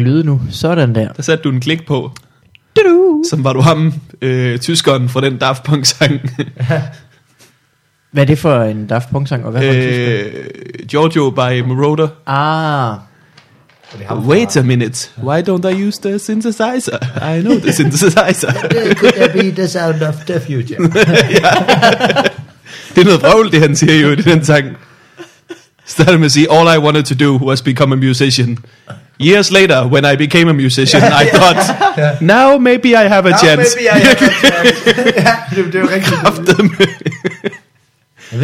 mange lyde nu. Sådan der. Der satte du en klik på, Du-du. som var du ham, øh, tyskeren fra den Daft Punk sang. Hvad er det for en Daft Punk sang? Og hvad for en tysker? øh, Giorgio by Moroder. Ah, Wait a minute, why don't I use the synthesizer? I know the synthesizer. Could that be the sound of the future? det er noget vrøvl, det han siger jo i den sang. Starter med at sige, all I wanted to do was become a musician. Years later, when I became a musician, I thought, now maybe I have a Now chance. maybe I have a chance. ja, det, det er jo rigtigt.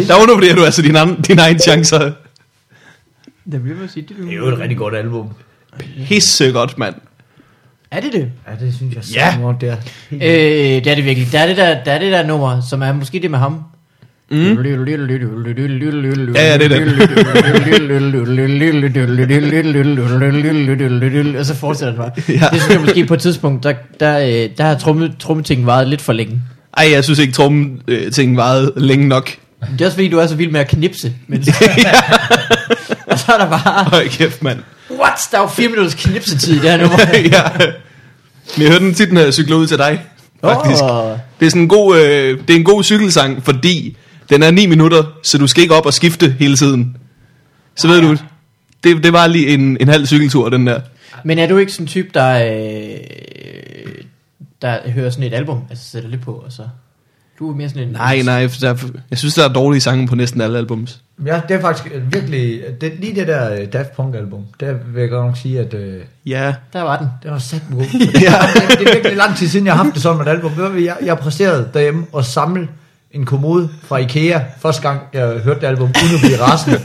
Der undervurderer du altså dine, an- dine egne chancer. det vil jeg sige. det er jo et rigtig godt album. Pisse godt, mand. Er det det? Ja, det synes jeg Ja. så godt, det er. Øh, det er det virkelig. Der er det der, der, er det der nummer, som er måske det med ham. Mm. Ja, ja, det er Og så fortsætter det bare. Ja. Det synes jeg måske på et tidspunkt, der, der, øh, der har tromme, trommetingen varet lidt for længe. Ej, jeg synes ikke, trummen øh, varede længe nok. Det er også fordi, du er så vild med at knipse. Men og så er der bare, Høj kæft, mand. what? Der er jo fire minutters knipsetid i det her nummer. ja. Men jeg hørte den tit, når jeg cykler ud til dig. Faktisk. Åh. Det er sådan en god, øh, det er en god cykelsang, fordi den er 9 minutter, så du skal ikke op og skifte hele tiden. Så ved du, det, det var lige en, en halv cykeltur, den der. Men er du ikke sådan en type, der, øh, der hører sådan et album, altså sætter lidt på, og så... Du er mere sådan en... Nej, nej, der, jeg synes, der er dårlige sange på næsten alle albums. Ja, det er faktisk øh, virkelig, det, lige det der øh, Daft Punk album, der vil jeg godt nok sige, at øh, Ja, Der var den. det var sat god. ja. Det er virkelig lang tid siden, jeg har haft det sådan med et album. Jeg, jeg præsterede derhjemme og samle en kommode fra Ikea, første gang jeg hørte det album, uden at blive rasende.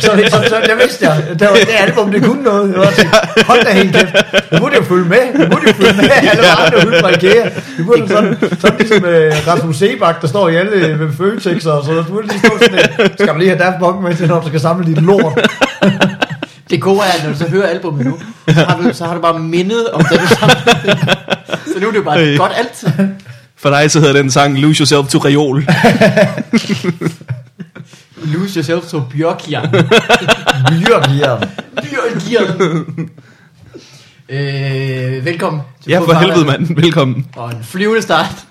så, så, så, jeg vidste jeg, det, var, det album, det kunne noget. Jeg var tænkt, hold da helt kæft, nu burde jeg følge med, nu burde jeg følge med, alle andre ude fra Ikea. Det burde sådan, sådan ligesom uh, Rasmus Sebak, der står i alle med Føtex og sådan noget. Du burde lige stå sådan, uh, skal man lige have Daft Punk med til, når du skal samle dit lort. Det gode er, at når du så hører albumet nu, så har du, så har du bare mindet om det, du samlede. Så nu er det jo bare Øh. godt alt. For dig så hedder den sang Lose Yourself to Reol. Lose yourself to Bjørkjern. Bjørkjern. Bjørkjern. Øh, velkommen til Ja, for helvede, mand. Velkommen. Og en flyvende start.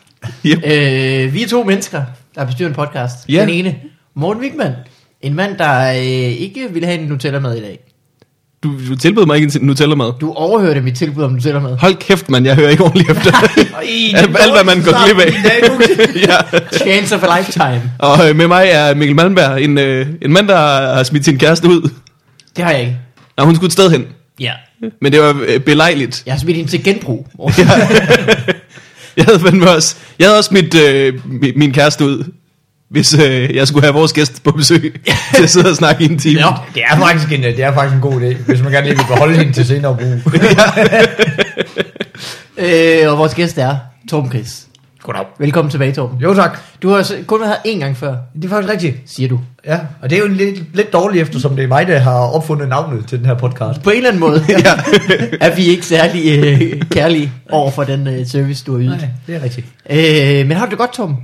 Yep. Øh, vi er to mennesker, der bestyrer en podcast. Ja. Den ene, Morten Wigman. En mand, der øh, ikke ville have en Nutella-mad i dag. Du, du tilbød mig ikke en Nutella-mad. Du overhørte mit tilbud om Nutella-mad. Hold kæft, mand. Jeg hører ikke ordentligt efter. alt, alt, hvad man går glip af. ja. Chance of a lifetime. Og øh, med mig er Mikkel Malmberg, en, øh, en mand, der har smidt sin kæreste ud. Det har jeg ikke. Når hun skulle et sted hen. Ja. Men det var øh, belejligt. Jeg har smidt hende til genbrug. Jeg havde fandme også, jeg havde også smidt øh, mi- min kæreste ud, hvis øh, jeg skulle have vores gæst på besøg til at sidde og snakke i en time. Nå. Det er faktisk en, det er faktisk en god idé, hvis man gerne lige vil beholde hende til senere brug. Øh, og vores gæst er Torben Chris. Goddag. Velkommen tilbage, Torben. Jo tak. Du har kun været her én gang før, Det er faktisk rigtigt. siger du. Ja, og det er jo lidt, lidt dårligt, eftersom det er mig, der har opfundet navnet til den her podcast. På en eller anden måde er vi ikke særlig øh, kærlige over for den øh, service, du har ydet. Nej, det er rigtigt. Øh, men har du det godt, Torben?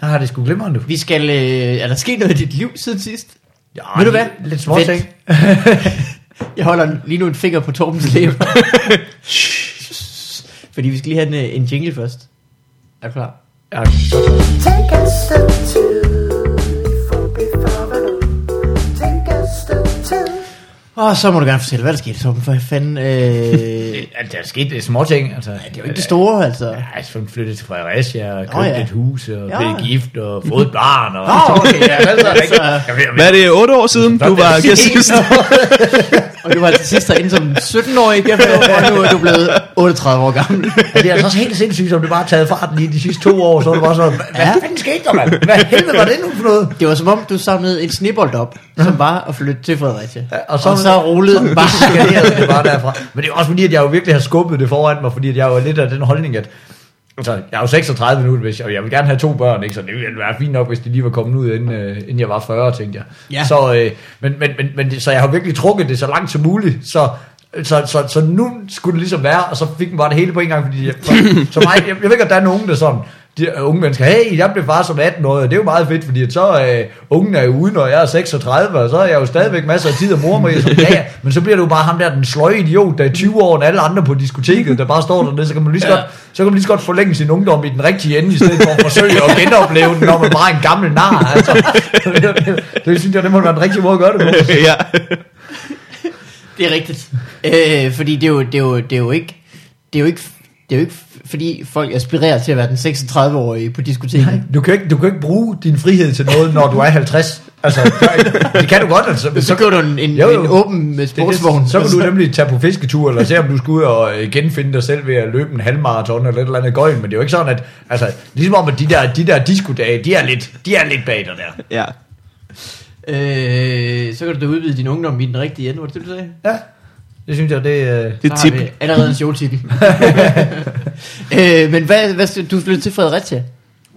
Har det sgu glimrende. Vi skal... Øh, er der sket noget i dit liv siden sidst? Ja, Ved du hvad? Lidt små ting. Jeg holder lige nu en finger på Torbens læber. Fordi vi skal lige have en, øh, en jingle først. Er du klar? Ja, Take a step two Og så må du gerne fortælle, hvad der skete, Torben. For fanden... Øh, det altså, der er sket lidt små ting. Altså, det er jo ikke det store, altså. Ja, altså, hun flyttede til Fredericia og købte oh, ja. et hus og Ja. blev gift og fået et barn. Og... Nå, okay, ja, altså, altså, Hvad er det, 8 år siden, du var gæst sidst? og du var altså sidst derinde som 17-årig, Jeff, og nu er du blevet 38 år gammel. ved. det er altså også helt sindssygt, som det bare har taget farten i de sidste to år, så er det bare sådan, hvad, hvad Ja. fanden skete der, mand? Hvad helvede var det nu for noget? Det var som om, du samlede en snibbold op, som var at flytte til Fredericia. Ja, og, så, og så rullede den bare. skalerede det bare derfra. Men det er også fordi, at jeg jo virkelig har skubbet det foran mig, fordi at jeg jo er lidt af den holdning, at altså, jeg er jo 36 minutter, hvis jeg, og jeg vil gerne have to børn, ikke? så det ville være fint nok, hvis de lige var kommet ud, inden, øh, inden jeg var 40, tænkte jeg. Ja. Så, øh, men, men, men, men, så jeg har virkelig trukket det så langt som muligt, så, så, så, så nu skulle det ligesom være, og så fik den bare det hele på en gang, fordi jeg, for, så mig, jeg, jeg ved ikke, at der er nogen, der sådan, de øh, unge mennesker, hey, jeg blev far som 18 år, og det er jo meget fedt, fordi at så øh, ungen er jo ude, når jeg er 36, og så har jeg jo stadigvæk masser af tid at mor. Så, ja, ja, men så bliver du bare ham der, den sløje idiot, der er 20 år, og alle andre på diskoteket, der bare står dernede, så kan man lige så Ja. godt, så kan man lige så godt forlænge sin ungdom i den rigtige ende, i stedet for at forsøge at genopleve den, når man bare er en gammel nar. Altså. Det, det, synes jeg, det må være den rigtige måde at gøre det på. ja. Det er rigtigt. Øh, fordi det er, jo, det, er jo, det er jo ikke... Det er jo ikke det er jo ikke fordi folk aspirerer til at være den 36-årige på diskoteket. Nej, du kan, ikke, du kan ikke bruge din frihed til noget, når du er 50. Altså, det kan du godt, altså. Så kører du en, en, Jo, jo. en åben med Det, sportsvogn. det, så kan du nemlig tage på fisketur, eller se om du skal ud og øh, genfinde dig selv ved at løbe en halvmarathon eller et eller andet gøjn, men det er jo ikke sådan, at, altså, ligesom om, at de der, de der diskodage, de er lidt, de er lidt bag dig der. ja. Øh, så kan du da udvide din ungdom i den rigtige ende, var det det, du sagde? Ja, det synes jeg, det øh, Det er tip. vi allerede en showtitel. øh, men hvad, hvad, du flyttede til Fredericia.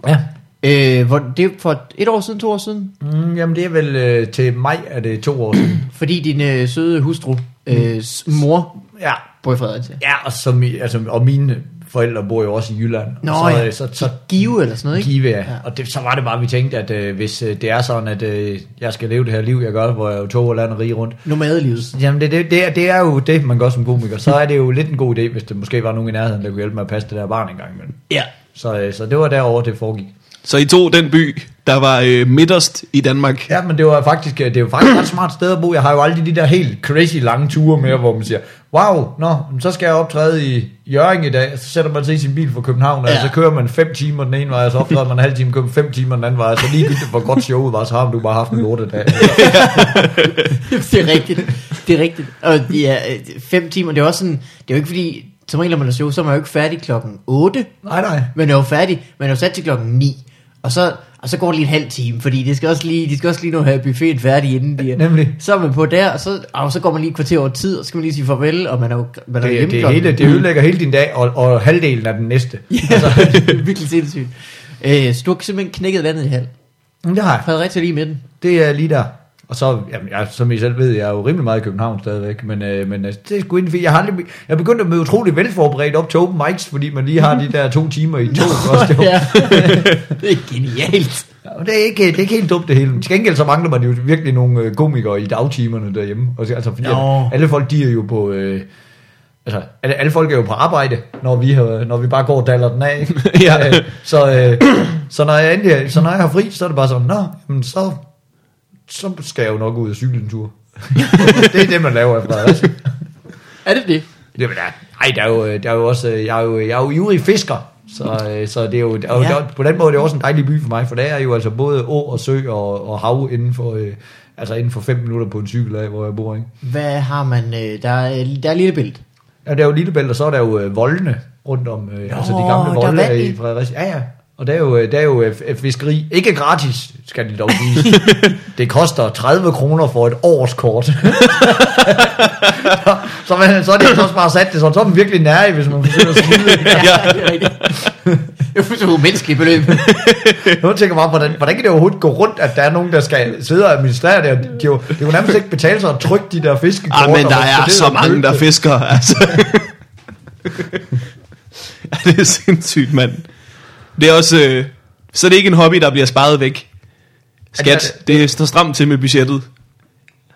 Ja. Øh, hvor, det er for et år siden, to år siden. Mm, jamen, det er vel øh, til maj, er det to år siden. Fordi din øh, søde hustru, øh, s- mor, Ja, bor i Fredericia. ja og, så, mi- altså, og mine forældre bor jo også i Jylland. Nå og så, ja, øh, så, så, Give eller sådan noget, ikke? Give, ja. Ja. Og det, så var det bare, vi tænkte, at øh, hvis øh, det er sådan, at øh, jeg skal leve det her liv, jeg gør, hvor jeg jo tog og lander rige rundt, Nomadelivet. Jamen, det, det, det, er, det er jo det, man gør som komiker. Så er det jo lidt en god idé, hvis det måske var nogen i nærheden, der kunne hjælpe med at passe det der barn en gang imellem. Ja. Så, øh, så det var derover det foregik. Så I tog den by, der var øh, midterst i Danmark. Ja, men det var faktisk, øh, det er jo faktisk et ret smart sted at bo. Jeg har jo aldrig de der helt crazy lange ture med, hvor man siger, wow, nå, så skal jeg optræde i Jørgen i dag, så sætter man sig i sin bil fra København, og Ja. så kører man 5 timer den ene vej, og så optræder man en halv time, kører 5 timer den anden vej, så ligegyldigt hvor godt showet var, så har du bare haft en lortedag. det er rigtigt. Det er rigtigt. Og de er øh, fem timer, det er også sådan, det er jo ikke fordi, som regel når man er show, så er man jo ikke færdig klokken 8, Nej, nej. men er jo færdig, man er jo sat til klokken 9. Og så, og så går det lige en halv time, fordi det skal også lige, de skal også lige nå at have buffeten færdig inden de er. Nemlig. Så er man på der, og så, og så går man lige et kvarter over tid, og så skal man lige sige farvel, og man er jo man er Det, hjemme det, hele, det ødelægger hele din dag, og, og halvdelen af den næste. Ja, det er virkelig sindssygt. Øh, så du har simpelthen knækket landet i halv. Det har jeg. Fredericia lige i midten. Det er lige der. Og så, jamen, jeg, som I selv ved, jeg er jo rimelig meget i København stadigvæk, men, øh, men øh, det er sgu inden, jeg har aldrig, jeg er begyndt at møde utrolig velforberedt op til open mics, fordi man lige har de der to timer i tog også. ja. det er genialt. Og det er, ikke, det er ikke helt dumt det hele. Til gengæld så mangler man jo virkelig nogle øh, komikere i dagtimerne derhjemme. Altså, fordi Nå. at alle folk, de er jo på... Øh, altså, alle, alle folk er jo på arbejde, når vi, har, når vi bare går og daller den af. Ja. Øh, så, øh, så, når jeg endelig, så når jeg har fri, så er det bare sådan, nå, jamen, så, så skal jeg jo nok ud og cykle en tur. det er det, man laver efter altså. Er det det? Det, men der, ej, der er jo, der er jo også, øh, jeg er jo, jeg er jo ivrig fisker, så, øh, så det er jo, der, er jo Ja. der, på den måde er det også en dejlig by for mig, for der er jo altså både å og sø og, og hav inden for, øh, altså inden for fem minutter på en cykel af, hvor jeg bor, ikke? Hvad har man? Øh, der, er, der er lille billede. Ja, der er jo Lillebælt, og så er der jo øh, voldene rundt om, øh, Nå, altså de gamle er volde er i. i Fredericia. Ja, ja. Og der er jo, øh, der er jo øh, f- fiskeri, ikke gratis, skal de dog sige. det koster 30 kroner for et årskort. så, så, man, så er det også bare sat det sådan, så er man virkelig nær, hvis man forsøger at smide. Ja, det er rigtigt. Det er fuldstændig umenneskeligt beløb. Nu tænker jeg bare, hvordan, hvordan kan det overhovedet gå rundt, at der er nogen, der skal sidde og administrere det? og De, de, jo- det kunne nærmest ikke betale sig at trykke de der fiskekort. Ah, men der er så mange, der det. fisker, altså. ja, det er sindssygt, mand. Det er også... Øh, så er det ikke en hobby, der bliver sparet væk. Skat, Altså, det står stramt til med budgettet.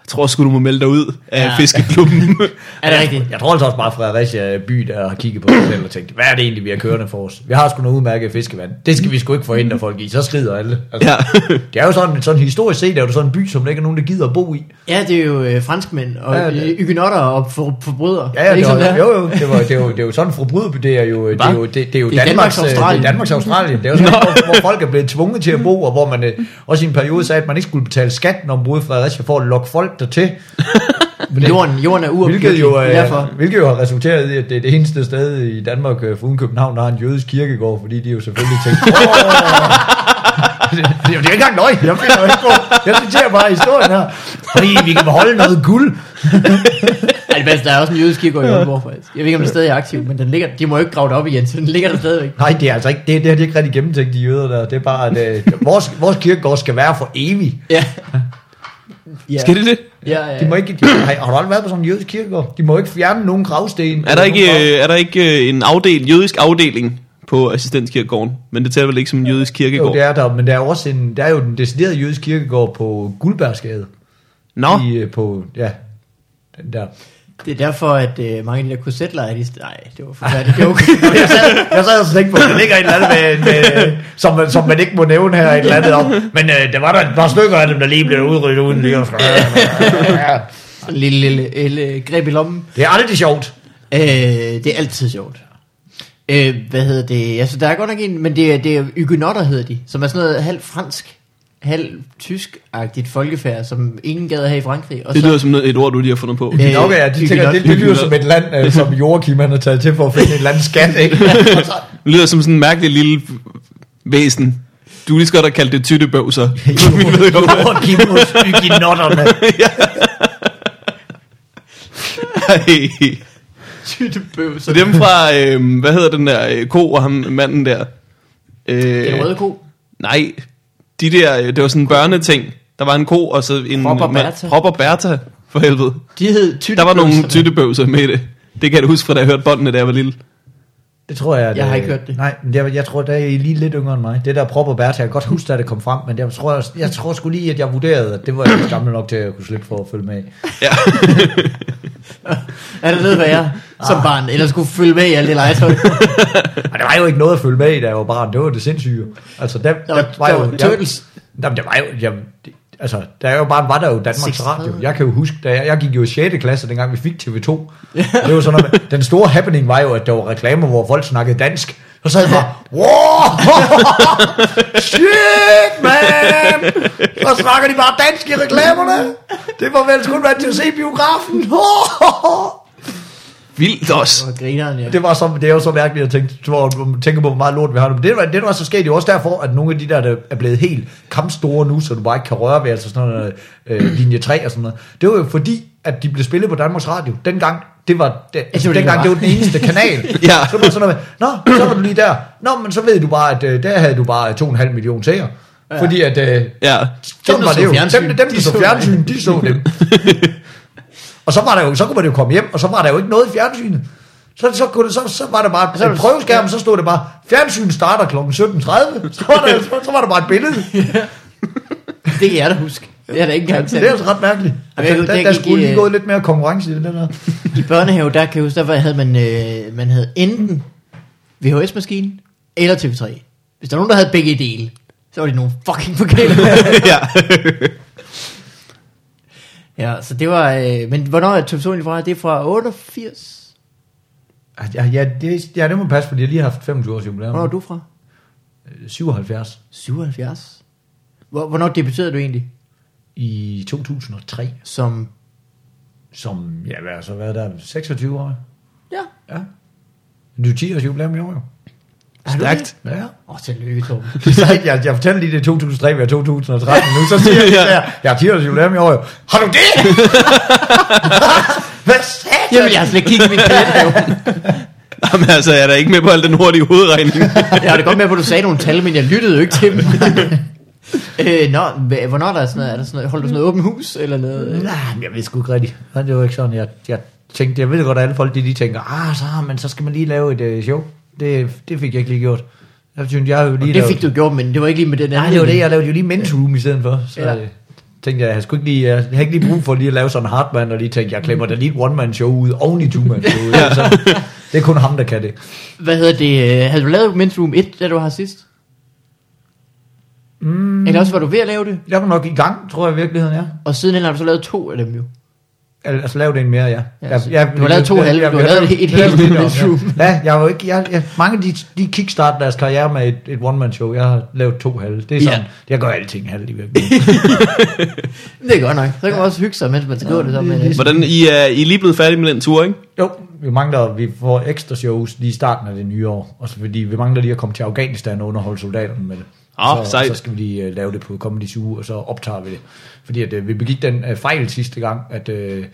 Jeg tror sgu, du må melde dig ud af Ja. fiskeklubben. Er det rigtigt? Jeg tror altså også bare, Fredericia by, der har kigget på sig selv og tænkt, hvad er det egentlig, vi har kørende for os? Vi har sgu noget udmærket fiskevand. Det skal vi sgu ikke forhindre folk i, så skrider alle. Altså, ja. Det er jo sådan, sådan historisk set, er det sådan en by, som der ikke er nogen, der gider at bo i. Ja, det er jo øh, franskmænd og Ja, ja, det-ygenotter og for, forbrydere. Ja, ja, det det, var, det er? jo, jo, det, var, det, jo, det er jo sådan forbrydet, det er jo, det er jo, det, det er jo Det er Danmarks, Danmarks Australien. det er Danmarks Australien. Det er jo sådan, hvor, hvor, folk er blevet tvunget til at bo, og hvor man øh, også i en periode sagde, at man ikke skulle betale skat, når man boede i Fredericia, for at lokke folk dertil. Men jorden, jorden er uopgivet. Hvilket jo, øh, Derfor. hvilket jo har resulteret i, at det er det eneste sted i Danmark, øh, foruden København, der har en jødisk kirkegård, fordi de jo selvfølgelig tænkte, det, det, er jo- det er ikke engang løgn, jeg finder ikke på. Jeg citerer bare historien her. Fordi vi kan beholde noget guld. Ej, det der er også en jødisk kirkegård i Aalborg, faktisk. Jeg ved ikke, om den stadig er aktiv, men den ligger, de må jo ikke grave det op igen, så den ligger der stadigvæk. Nej, det er altså ikke, det, det har de ikke rigtig gennemtænkt, de jøder der. Det er bare, at øh, vores, vores kirkegård skal være for evigt. Ja. ja. Skal det det? Ja, ja. De må ikke, de, har, har du aldrig været på sådan en jødisk kirkegård? De må ikke fjerne nogen gravsten. Er der ikke, øh, er der ikke øh, en afdel, jødisk afdeling på assistenskirkegården, men det tæller vel ikke som en jødisk kirkegård? Jo, det er der, men der er, også en, der er jo den deciderede jødisk kirkegård på Guldbergsgade. Nå, I, øh, på, ja, den der. Det er derfor, at øh, mange af de der korsetlejre, de... Nej, det var forfærdeligt joke. jeg sad, jeg sad og tænkte på, at der ligger et eller andet, med, med, som, man- som man ikke må nævne her, et eller andet om. Men øh, der var der et par stykker af dem, der lige blev udryddet uden lige. at- Ja. En lille, lille, lille greb i lommen. Det er aldrig sjovt. Øh, det er altid sjovt. Øh, hvad hedder det? Altså, der er godt nok en, men det er, det er Huguenotter, hedder de, som er sådan noget halv fransk, halv tysk-agtigt folkefærd, som ingen gad have i Frankrig. Og det så, lyder som noget, et ord, du lige har fundet på. Øh, Øh, nok er, de tænker, det, det lyder som et land, øh, som Joachim han har taget til for at finde et andet skat, ikke? Så- Det lyder som sådan en mærkelig lille væsen. Du er lige så godt at kalde det tyttebøvser. Joachim hos Huguenotterne. Ej. Tyttebøv, Så dem fra, øh, hvad hedder den der øh, ko og ham manden der? Øh, Den røde ko. Nej, de der, øh, det var sådan en børneting. Der var en ko og så en... Prop og Bertha. Prop og Bertha, for helvede. De hed Der tyttebøvser. var nogle tyttebøvser med i det. Det kan jeg huske fra, da jeg hørte båndene, da jeg var lille. Det tror jeg, at, Jeg har ikke hørt det. Nej, men jeg, jeg tror, der er I lige lidt yngre end mig. Det der prop og Bertha, jeg kan godt huske, da det kom frem, men jeg tror, jeg, jeg tror sgu lige, at jeg vurderede, at det var jeg gammel nok til at kunne slippe for at følge med. Ja. Er det noget, jeg som barn, eller skulle følge med i alt det legetøj? Der var jo ikke noget at følge med i, da jeg var barn. Det var det sindssyge. Altså, der, Der var- der var Turtles. Jamen, der var jo... Jeg, det, altså, der er jo bare, var der jo Danmarks 36. Radio. Jeg kan jo huske, da jeg, jeg gik jo i 6. klasse, dengang vi fik TV2. Det var sådan noget, den store happening var jo, at der var reklamer, hvor folk snakkede dansk. Så sad jeg bare, wow, shit, man! Så snakker de bare dansk i reklamerne. Det var vel sgu vant til at se biografen. Vildt også. Og grineren, ja. Det, var så, det er jo så mærkeligt at tænke, tænker på, hvor meget lort vi har nu. Men det, var, det var så sket jo også derfor, at nogle af de der, der er blevet helt kampstore nu, så du bare ikke kan røre ved, altså sådan noget, øh, linje 3 og sådan noget. Det var jo fordi, at de blev spillet på Danmarks Radio. Dengang, det var, det, altså, det var det, dengang, det det var. var den eneste kanal. Ja. Så var det sådan noget med, nå, så var du lige der. Nå, men så ved du bare, at øh, der havde du bare 2,5 millioner seere. Ja. Fordi at, øh, Ja. sådan der var det jo. fjernsyn, Dem, dem de der så så fjernsyn, de så dem. og så var der jo, så kunne man jo komme hjem, og så var der jo ikke noget i fjernsynet. Så, så, kunne det, så, så var der bare Så en det- prøveskærm, så stod det bare, fjernsyn starter kl. 17.30. Så var, der, så, så var der bare et billede. Det kan jeg da huske. Det er da ikke engang Det er altså ret mærkeligt. Jamen, jeg Der, der, det der skulle lige øh, gået lidt mere konkurrence i det der. I børnehave, der kan jeg huske, der var- havde man, øh, man havde enten VHS-maskine eller TV3. Hvis der var nogen, der havde begge dele, så var det nogle fucking forkerte. ja. ja, så det var... Øh, men hvornår er TV2 egentlig fra? Det er fra 88? Ja, ja, det, ja, det må passe, fordi jeg lige har haft 25 års jubilæum. Hvornår er du fra? 77 77? Hvor, hvornår debuterede du egentlig? I 2003, Som... som, ja, hvad har så været der, 26 år. Ja. Ja. Du er 10 års jubilæum i år, jo. Er du Stærkt. det? Ja. Åh, oh, tillykke, Torben. Så jeg, jeg fortalte lige det i 2003, vi er 2013 nu, så siger jeg, Ja. ja. jeg har 10 års jubilæum i år. jo. Har du det? Hvad sagde Jamen, jeg har slet ikke kigget i min kalender, jo. Jamen altså, jeg er da ikke med på al den hurtige hovedregning. Jeg har det godt med på, at du sagde nogle tal, men jeg lyttede jo ikke til dem. øh, nå, hvornår er der sådan noget, er der sådan noget, holder du sådan noget åbent hus, eller noget? Nej, men jeg ved sgu ikke rigtigt. Nej, Det var ikke sådan, jeg, jeg tænkte, jeg ved godt, at alle folk, de, de tænker, ah, så, men så skal man lige lave et uh, show. Det, det fik jeg ikke lige gjort. Jeg synes, jeg jo lige Det lavet- fik du gjort, men det var ikke lige med den Nej, anden. det var det, jeg lavede jo lige men's room i stedet for. Så Ja. ja. tænkte jeg, jeg, skulle ikke lige, jeg, har ikke lige brug for lige at lave sådan en hardman, og lige tænke, jeg klemmer da lige et one-man show ud, oven i two-man show ud. ja. så, det er kun ham, der kan det. Hvad hedder det? øh, Havde du lavet Men's Room 1, da du har sidst? Mm. Eller også var du ved at lave det, Jeg var nok i gang, tror jeg i virkeligheden, ja. og siden har du så lavet to af dem jo. Al- Altså lave det en mere, ja. Ja, så du har lavet to halve, du har jeg- lavet et jeg- helt jeg- Room. Ja, jeg har jo ikke, jeg, jeg, mange af de, de kickstart deres karriere med et, et one-man show. Jeg har lavet to halve. Det er sådan, Ja. ja. jeg gør alting halve i virkeligheden. Det er godt nok. Så kan man også hygge sig, mens man skriver det så med. Hvordan, I er, I er lige blevet færdige med den tur, ikke? Jo, vi mangler, vi får ekstra shows lige i starten af det nye år. Også fordi vi mangler lige at komme til Afghanistan og underholde soldaterne med det. Ah, så, sejt. så skal vi lige uh, lave det på Comedy Zoo, og så optager vi det. Fordi at, uh, vi begik den uh, fejl sidste gang, at, uh,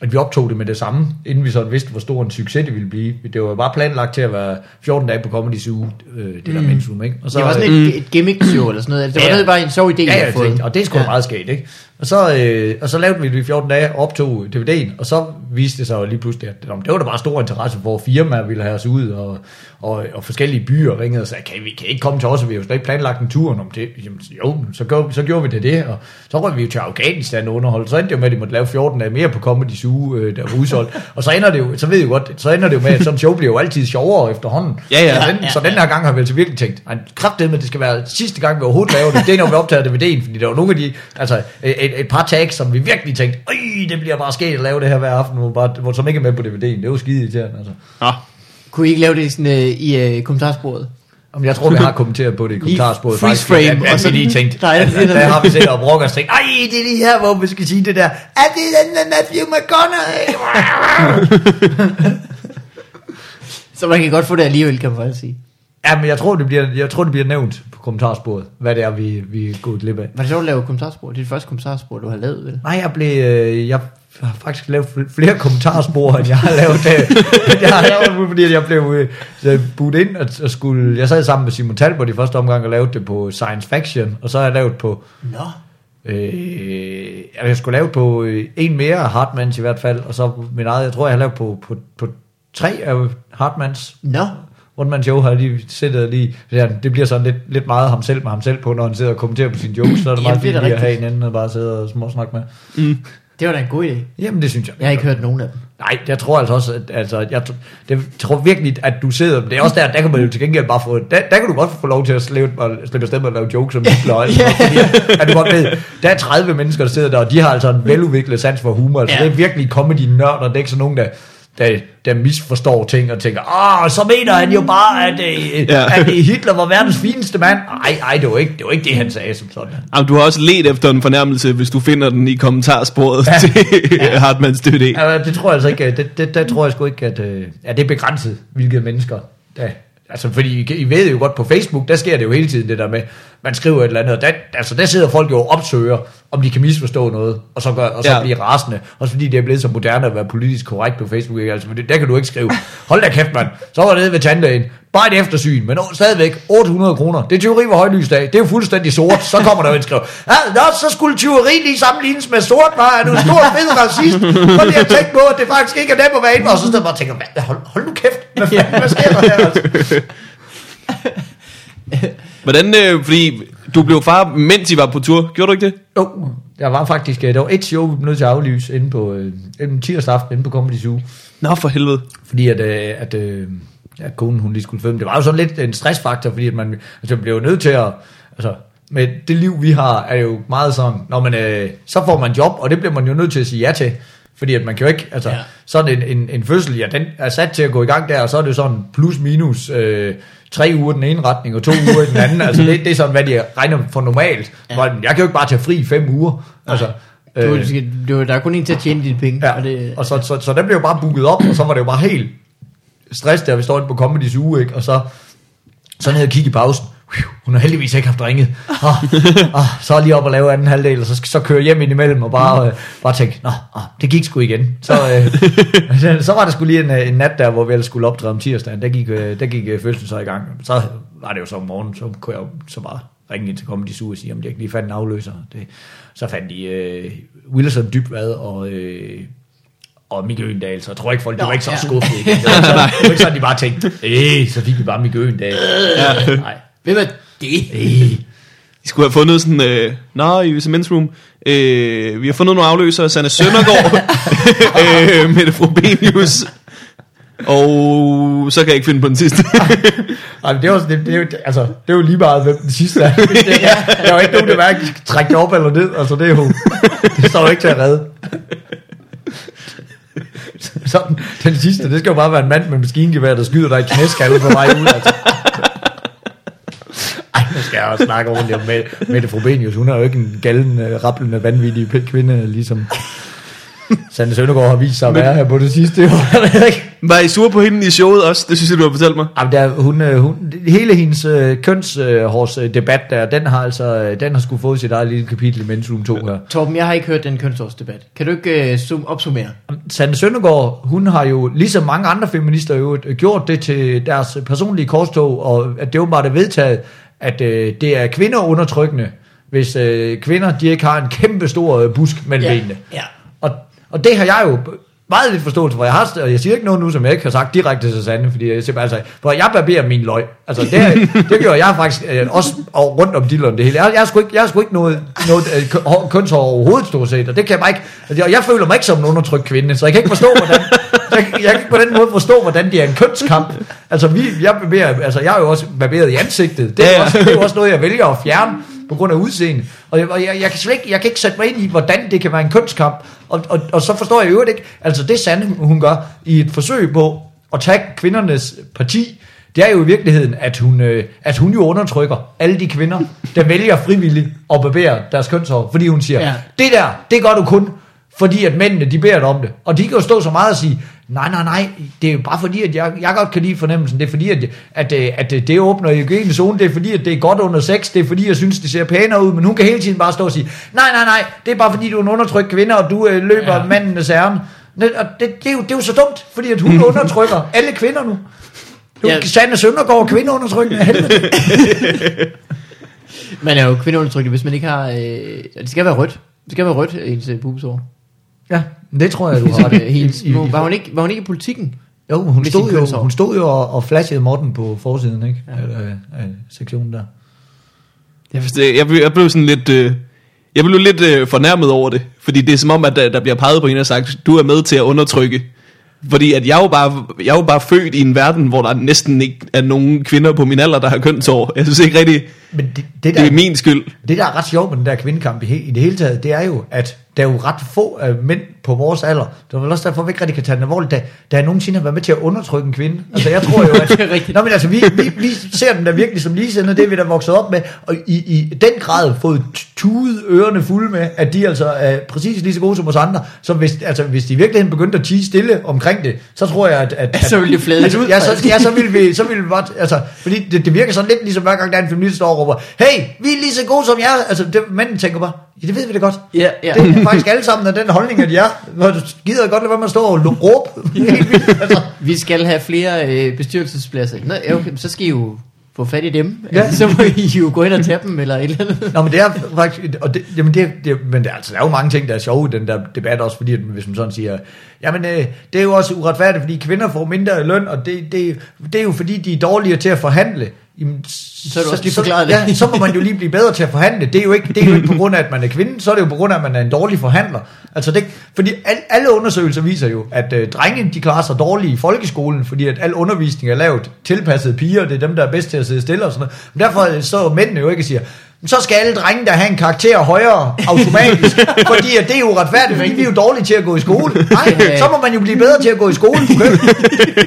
at vi optog det med det samme, inden vi sådan vidste, hvor stor en succes det ville blive. Det var bare planlagt til at være 14 dage på Comedy Zoo, uh, det der mm. Room, ikke? Og Så, det var sådan et, et gimmick show eller sådan noget. Det var Ja, noget, bare en sjov idé, Ja, jeg har fået. og det er sgu Ja. ja. meget skægt, ikke? Og så, øh, og så lavede vi det i 14 dage, og optog DVD'en, og så viste det sig jo lige pludselig, at det var der bare stor interesse for, firmaer ville have os ud, og, og, og forskellige byer ringede og sagde, kan vi kan I ikke komme til os, og vi har jo slet ikke planlagt en tur om det. Jamen, jo, så, gjorde, så gjorde vi det det, og så røg vi jo til Afghanistan og underholdt. Så endte det jo med, at de måtte lave 14 dage mere på Comedy Zoo, øh, der var udsolgt. Og så ender det jo, så ved jeg godt, så ender det jo med, at sådan show bliver jo altid sjovere efterhånden. Ja, ja. Så den, så den her gang har vi altså virkelig tænkt, "Ej, kraftedeme, med, det skal være sidste gang, vi overhovedet laver det. Det er, når vi optager DVD'en, fordi der var nogle af de, altså et, et par tags, som vi virkelig tænkte, øj, det bliver bare sket at lave det her hver aften, hvor, bare, hvor som ikke er med på DVD'en. Det var skide irriterende, altså. Nå, Kunne I ikke lave det sådan, øh, i øh, kommentarsporet? Om jeg tror, vi har kommenteret på det i kommentarsporet. freeze frame, at, at, og at så- vi lige tænkt, Nej, at, det er at, der har vi set og brokket os tænkt, ej, det er lige her, hvor vi skal sige det der, er det den der Matthew McConaughey? Så man kan godt få det alligevel, kan man faktisk sige. Ja, men jeg tror, det bliver, jeg tror, det bliver nævnt på kommentarsporet, hvad det er, vi, vi er gået glip af. Var det sjovt at lave kommentarspor? Det er det første kommentarspor, du har lavet, vel? Nej, jeg blev, øh, jeg har faktisk lavet fl- flere kommentarspor, end jeg har lavet, øh, jeg har lavet fordi jeg blev øh, så budt ind og, og skulle, jeg sad sammen med Simon Talbot i første omgang og lavede det på Science Fiction, og så har jeg lavet på, Nå. øh, jeg skulle lave på øh, en mere Hartmans i hvert fald, og så min eget, jeg tror jeg har lavet på, på, på tre af Hartmans Nå. One Man Show har lige sættet lige, ja, det bliver sådan lidt, lidt meget ham selv med ham selv på, når han sidder og kommenterer på sine jokes, så er det meget fint lige at have en anden og bare sidde og småsnakke med. Det var da en god idé. Jamen det synes jeg. Jeg har ikke hørt nogen af dem. Nej, jeg tror altså også, at altså, jeg, det, tror virkelig, at du sidder, det er også der, der kan man jo til gengæld bare få, der, der kan du godt få lov til at slippe, slippe afsted med at lave jokes om Hitler, og fordi, at du godt ved, der er 30 mennesker, der sidder der, og de har altså en veludviklet sans for humor, altså Ja. det er virkelig comedy-nørder, det er ikke sådan nogen, der, der, der misforstår ting og tænker, åh, så mener han jo bare, at, øh, Ja. at øh, Hitler var verdens fineste mand. Ej, ej, det var ikke det, var ikke det han sagde som sådan. Jamen, du har også let efter en fornærmelse, hvis du finder den i kommentarsporet ja. Til ja. Hartmanns DVD. Ja, det tror jeg altså ikke, det, det, det tror jeg sgu ikke, at øh, ja, det er begrænset, hvilke mennesker, der, altså fordi I, I ved jo godt på Facebook, der sker det jo hele tiden det der med, man skriver et eller andet, og der, altså der sidder folk jo og opsøger, om de kan misforstå noget, og så, gør, og så Ja. blive rasende, også fordi det er blevet så moderne at være politisk korrekt på Facebook, ikke? altså, men det, der kan du ikke skrive, hold da kæft mand, så var det nede ved tandlægen, bare et eftersyn, men stadigvæk 800 kroner, det er tyveri ved højlysdag, det er jo fuldstændig sort, så kommer der jo en skriv, ja, nå, så skulle tyveri lige sammenlignes med sort, var er du en stor fed racist, og lige at tænke på, at det faktisk ikke er dem at være inde, og så jeg bare og tænker, hvad, hold, hold nu kæft, hvad, fanden, hvad sker der her, altså? Hvordan, øh, fordi du blev far, mens I var på tur, gjorde du ikke det? Jo, jeg var faktisk, øh, der var et show, vi blev nødt til at aflyse inde på, øh, en tirsdag aften inde på Comedy Zoo, Nå, for helvede. fordi at, øh, at, øh, at konen hun lige skulle føde. Det var jo sådan lidt en stressfaktor, fordi at man altså, blev nødt til at, altså, med det liv vi har, er jo meget sådan, når man, øh, så får man job, og det bliver man jo nødt til at sige ja til, fordi at man kan jo ikke, altså, Ja. sådan en, en, en fødsel, ja, den er sat til at gå i gang der, og så er det sådan plus minus øh, tre uger den ene retning, og to uger i den anden, altså det, det er sådan, hvad de regner for normalt. Ja. Jeg kan jo ikke bare tage fri i fem uger, altså. Du, øh, du, der er kun en til at tjene dine penge. Ja, Og det, og så, så, så den blev jo bare booket op, og så var det jo bare helt stress, der vi står inde på Comedy's uge, ikke? og så, så ned og kigge i pausen. Hun har heldigvis ikke haft ringet. Oh, oh, så lige op og lave anden halvdel, og så, så kører jeg hjem ind imellem og bare, øh, bare tænke, nå, oh, det gik sgu igen. Så, øh, så var der sgu lige en, øh, en nat der, hvor vi ellers skulle optræde om tirsdagen, der gik, øh, der gik øh, fødslen så i gang. Så var det jo så om morgenen, så kunne jeg jo så bare ringe ind til Comedy Zoo og sige, om de ikke lige fandt en afløser. Det, så fandt de øh, Wilson Dybvad og... Øh, og Mikke Øgendal, så jeg tror ikke folk, de var ikke så ja. var ikke sådan, det var ikke sådan, de bare tænkte, øh, så fik vi bare Mikke Øgendal. Ja. Nej. Hvem er det? Øh. I skulle have fundet sådan, øh, nå, i Cements Room, øh, vi har fundet nogle afløsere, Sanne Søndergaard, øh, Mette Frobenius, og så kan jeg ikke finde på den sidste. Ej, men det, var, det, det, er jo- altså, det er jo lige meget, hvem den sidste er. Det, er der er jo ikke nogen, der hverken trække det op eller ned. Altså, det er jo, det står jo ikke til at redde. Sådan, den sidste, det skal jo bare være en mand med maskingevær, der skyder dig i knæskallen på vej ud. Altså. Skal jeg også snakke ordentligt om Mette, Mette Frobenius. Hun er jo ikke en galden, uh, rapplende, vanvittig kvinde, ligesom Sande Søndergaard har vist sig at være her på det sidste. Ikke. Var I sur på hende i showet også? Det synes jeg, du har fortalt mig. Jamen, der, hun, øh, hun, hele hendes øh, kønshårs øh, debat der, den har altså, øh, den har skulle fået sit eget lille kapitel i Men's Room 2 her. Torben, jeg har ikke hørt den kønsårsdebat. Kan du ikke uh, zoom, opsummere? Sande Søndergaard, hun har jo, ligesom mange andre feminister jo, øh, gjort det til deres personlige korstog, og at det åbenbart er vedtaget, at øh, det er kvinderundertrykkende, hvis øh, kvinder, de ikke har en kæmpe stor øh, busk mellem Ja, benene. ja. Og, og det har jeg jo meget lidt forståelse for. Jeg, har, og jeg siger ikke noget nu, som jeg ikke har sagt direkte til Sande, fordi jeg siger altså, for jeg barberer min løg. Altså, det, det gør jeg faktisk øh, også og rundt om dilleren det hele. Jeg, jeg, har sgu ikke, jeg har sgu ikke noget, noget øh, kø- hår- kønshår overhovedet stort set, og det kan jeg bare ikke, altså, og jeg føler mig ikke som en undertrykt kvinde, så jeg kan ikke forstå, hvordan, jeg, kan- jeg kan på den måde forstå, hvordan det er en kønskamp. Altså, vi, jeg, barberer, altså, jeg er jo også barberet i ansigtet. Det er, Ja, ja. Også, det er jo også noget, jeg vælger at fjerne på grund af udseende. Og jeg, jeg, jeg, kan slet ikke, jeg kan ikke sætte mig ind i, hvordan det kan være en kønskamp. Og, og, og så forstår jeg i øvrigt ikke, altså det Sande, hun gør i et forsøg på at tage kvindernes parti, det er jo i virkeligheden, at hun, øh, at hun jo undertrykker alle de kvinder, der vælger frivilligt at barbere deres kønshår. Fordi hun siger, ja. det der, det gør du kun, fordi at mændene, de beder om det. Og de kan jo stå så meget og sige, nej, nej, nej, det er jo bare fordi, at jeg, jeg godt kan lide fornemmelsen. Det er fordi, at, at, øh, at, at det åbner i zone. Det er fordi, at det er godt under sex. Det er fordi, jeg synes, det ser pænere ud. Men hun kan hele tiden bare stå og sige, nej, nej, nej, det er bare fordi, du er en undertrykt kvinde, og du øh, løber Ja. mandenes ærne. Det, og det, det, er jo, det er jo så dumt, fordi at hun undertrykker alle kvinder nu. Nu Ja. Sande Søndergaard kvindeundertrykkende helvede. Man er jo kvindeundertrykkende, hvis man ikke har... Øh, det skal være rødt. Det skal være rødt, ens øh, pubesår. Ja, det tror jeg, du har ret øh, hendes, i. I- i- var, hun ikke, var hun ikke i politikken? Jo, hun stod jo, hun stod jo og, og flashede Morten på forsiden, ikke? Ja. Af, af sektionen der. Jeg, forstår, jeg, blev, jeg blev sådan lidt... Øh, jeg blev lidt øh, fornærmet over det, fordi det er som om, at der, der bliver peget på en og sagt, du er med til at undertrykke. Fordi at jeg er, jo bare, jeg er jo bare født i en verden, hvor der næsten ikke er nogen kvinder på min alder, der har kønsår. Jeg synes ikke rigtig, Men det, det, der, det er min skyld. det, der er ret sjovt med den der kvindekamp i, i det hele taget, det er jo, at der er jo ret få af mænd på vores alder. Det er vel også derfor, vi ikke rigtig kan tage den alvorligt, der, der er nogensinde har været med til at undertrykke en kvinde. Altså jeg tror jo, at... Det er rigtigt. Nå, men altså, vi, vi, vi ser den der virkelig som ligesindede, det vi der vokset op med, og i, i den grad fået tudet ørerne fulde med, at de altså er præcis lige så gode som os andre. Så hvis, altså, hvis de i virkeligheden begyndte at tige stille omkring det, så tror jeg, at... at, Så ville det flade altså, ud. Ja, så, ja, så vil vi, så vil vi bare, altså, fordi det, det virker sådan lidt ligesom hver gang der er en feminist, der og råber, hey, vi er lige så gode som jer, altså, det, mændene tænker bare, ja, det ved vi da godt. Ja, ja. Det er faktisk alle sammen af den holdning, at jeg du gider godt lade være med at stå og råbe. Altså. Vi skal have flere øh, bestyrelsespladser. Nå, ja, okay, så skal I jo få fat i dem. Ja. Ja. Så må I jo gå ind og tage dem, eller et eller andet. Nå, men det er faktisk, og det, jamen det, det, men det, altså, der er jo mange ting, der er sjove i den der debat også, fordi at, hvis man sådan siger, jamen øh, det er jo også uretfærdigt, fordi kvinder får mindre løn, og det, det, det er jo fordi, de er dårligere til at forhandle. Jamen, Så er du også lige forklaret det. Ja, så må man jo lige blive bedre til at forhandle. Det er jo ikke, det er jo ikke på grund af, at man er kvinde, så er det jo på grund af, at man er en dårlig forhandler. Altså det, fordi al, alle undersøgelser viser jo, at øh, drenge, de klarer sig dårligt i folkeskolen, fordi at al undervisning er lavet tilpasset piger, det er dem, der er bedst til at sidde stille og sådan noget. Men derfor øh, så mændene jo ikke og siger, "Men så skal alle drenge, der have en karakter højere automatisk, fordi at det er jo retfærdigt, fordi vi er jo dårlige til at gå i skole. Nej, så må man jo blive bedre til at gå i skole. Du, kan,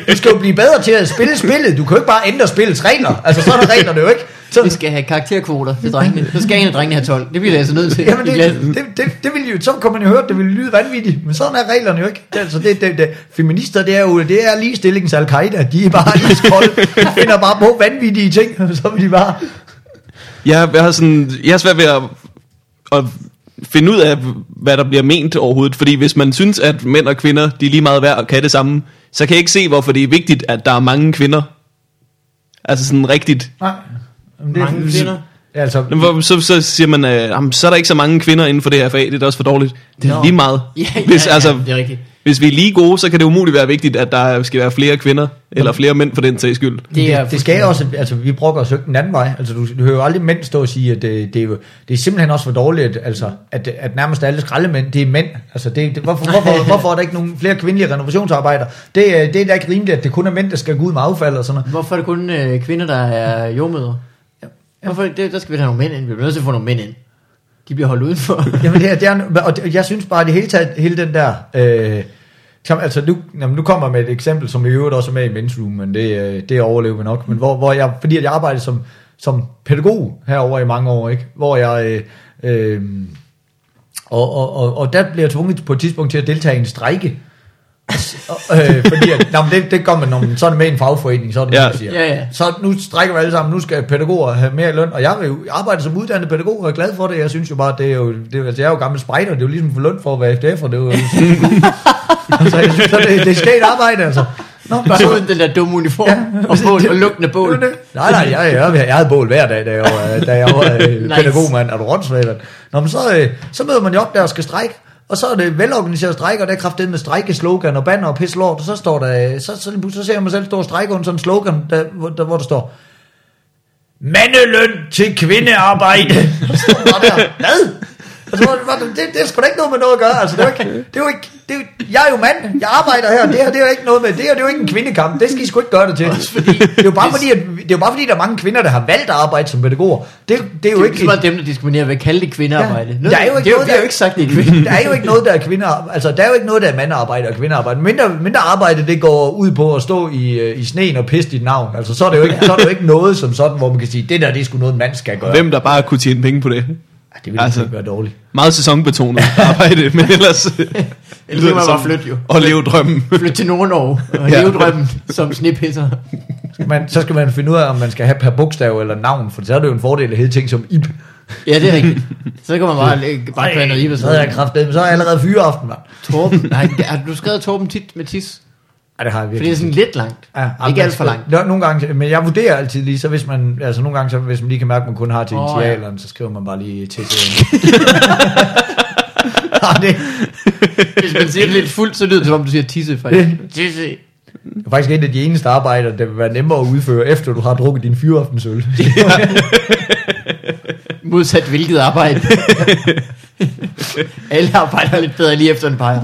du skal jo blive bedre til at spille spillet. Du kan jo ikke bare ændre spillets regler. Altså, så er der reglerne jo ikke. Så, Vi skal have karakterkvoter til drengene. Så skal en af drengene have 12. Det bliver jeg altså nødt til. Jamen det, det, det, det vil jo, så kan man jo høre, det vil lyde vanvittigt, men sådan er reglerne jo ikke. Det, altså det, det, det, feminister, det er jo det er ligestillingens al-Qaida. De er bare iskolde. De finder bare på vanvittige ting, så vil de bare... Jeg, jeg har sådan, jeg har svært ved at, at finde ud af, hvad der bliver ment overhovedet. Fordi hvis man synes, at mænd og kvinder, de er lige meget værd og kan det samme, så kan jeg ikke se, hvorfor det er vigtigt, at der er mange kvinder. Altså sådan rigtigt. Nej. Jamen, det er Mange kvinder. Altså, Men hvor- Så, så siger man, øh, jamen, så er der ikke så mange kvinder inden for det her fag, det er da også for dårligt. Det er Nå. lige meget. Ja, ja, hvis, ja, altså, det er rigtigt. hvis vi er lige gode, så kan det umuligt være vigtigt, at der skal være flere kvinder, eller flere mænd for den sags skyld. Det, er det, det skal også, altså vi brokker os jo ikke den anden vej. Altså du, du hører jo aldrig mænd stå og sige, at det, det, er, jo, det er simpelthen også for dårligt, at, altså, at, at nærmest alle skraldemænd, det er mænd. Altså det, det, hvorfor, hvorfor, hvorfor er der ikke nogen flere kvindelige renovationsarbejdere? Det, er- det er da ikke rimeligt, at det kun er mænd, der skal gå ud med affald og sådan noget. Hvorfor er det kun øh, kvinder, der er jordmøder? Hvorfor, det, der skal vi have nogle mænd ind. Vi bliver nødt til at få nogle mænd ind. De bliver holdt udenfor. Jamen det er, det er, og det, jeg synes bare, at det hele taget, hele den der... Øh, altså nu, jamen, nu kommer jeg med et eksempel, som i øvrigt også er med i Men's Room, men det, øh, det overlever vi nok. Men hvor, hvor jeg, fordi at jeg arbejdede som, som pædagog herover i mange år, ikke? hvor jeg... Øh, øh, og, og, og, og der blev jeg tvunget på et tidspunkt til at deltage i en strejke. Øh, fordi at, nå, men det, det man, når man så er det med en fagforening, så er det Ja. man siger. Ja, ja. Så nu strækker vi alle sammen, nu skal pædagoger have mere i løn, og jeg jo arbejde som uddannet pædagog, og er glad for det. Jeg synes jo bare, det er jo, det er, altså, jeg er jo gammel spejder, det er jo ligesom for løn for at være FDF, og det er jo, altså, jeg synes, så det, det er skægt arbejde, altså. Nå, Bare uden den der dumme uniform ja, og, bål, og lugtende bål. Det det. Nej, nej, jeg, jeg, jeg havde bål hver dag, da jeg var, da jeg var øh, Nice. pædagogmand. Er du rådsvaler? Nå, men så, øh, så møder man jo op der og skal strække. Og så er det velorganiseret stræk, og der er kraftedet med strækkeslogan og banner og pis lort. Og så står der, så, så, så ser jeg mig selv stå og strække under sådan en slogan, der, hvor, der, hvor der står, Mandeløn til kvindearbejde. Hvad? Altså, hvor- hvor- det, det er sgu da ikke noget med noget at gøre. Altså, det er jo ikke, det er jo ikke, det er jo, jeg er jo mand, jeg arbejder her, det her det er jo ikke noget med, det her det er jo ikke en kvindekamp, det skal I sgu ikke gøre det til. det er jo bare fordi, at, det er jo bare fordi, der er mange kvinder, der har valgt at arbejde som pædagoger. Det, det er Det jo er jo ikke, ikke bare dem, der diskriminerer ved at kalde det kvindearbejde. Ja. Der er jo ikke det, er jo, noget, det er jo der- ikke sagt, det er kvinde. der er jo ikke noget, der er kvinder, altså der er jo ikke noget, der er mandarbejde og kvindearbejde. Mindre, mindre arbejde, det går ud på at stå i, øh, i sneen og pisse dit navn. Altså så er, det jo ikke, så er det jo ikke noget som sådan, hvor man kan sige, det der, det er sgu noget, en mand skal gøre. Hvem der bare kunne tjene penge på det. Det vil Altså. altså, ikke være dårligt. Meget sæsonbetonet arbejde, men ellers... Ellers kan man bare flytte jo. Og leve drømmen. Flytte til Nord-Norge og Ja. leve drømmen som snepisser. Man, så skal man finde ud af, om man skal have per bogstav eller navn, for så er det jo en fordel at hedde ting som Ib. Ja, det er rigtigt. Så kan man bare, lægge- bare noget i, så havde jeg kraft men så er jeg allerede fyreaften, mand. Torben. Nej, har du skrevet Torben tit med tis? Ja, det har jeg Fordi det virkelig. er sådan lidt langt. Ja, ikke men alt for så- langt. Nogle gange, men jeg vurderer altid lige, så hvis man, altså nogle gange, så hvis man lige kan mærke, at man kun har til Åh, initialerne, så skriver man bare lige til ja, det, Hvis man siger det lidt fuldt, så lyder det som om, du siger tisse. Faktisk. Tisse. det er faktisk et af de eneste arbejder, der vil være nemmere at udføre, efter du har drukket din fyraftensøl. Modsat hvilket arbejde. Alle arbejder lidt bedre lige efter en peger.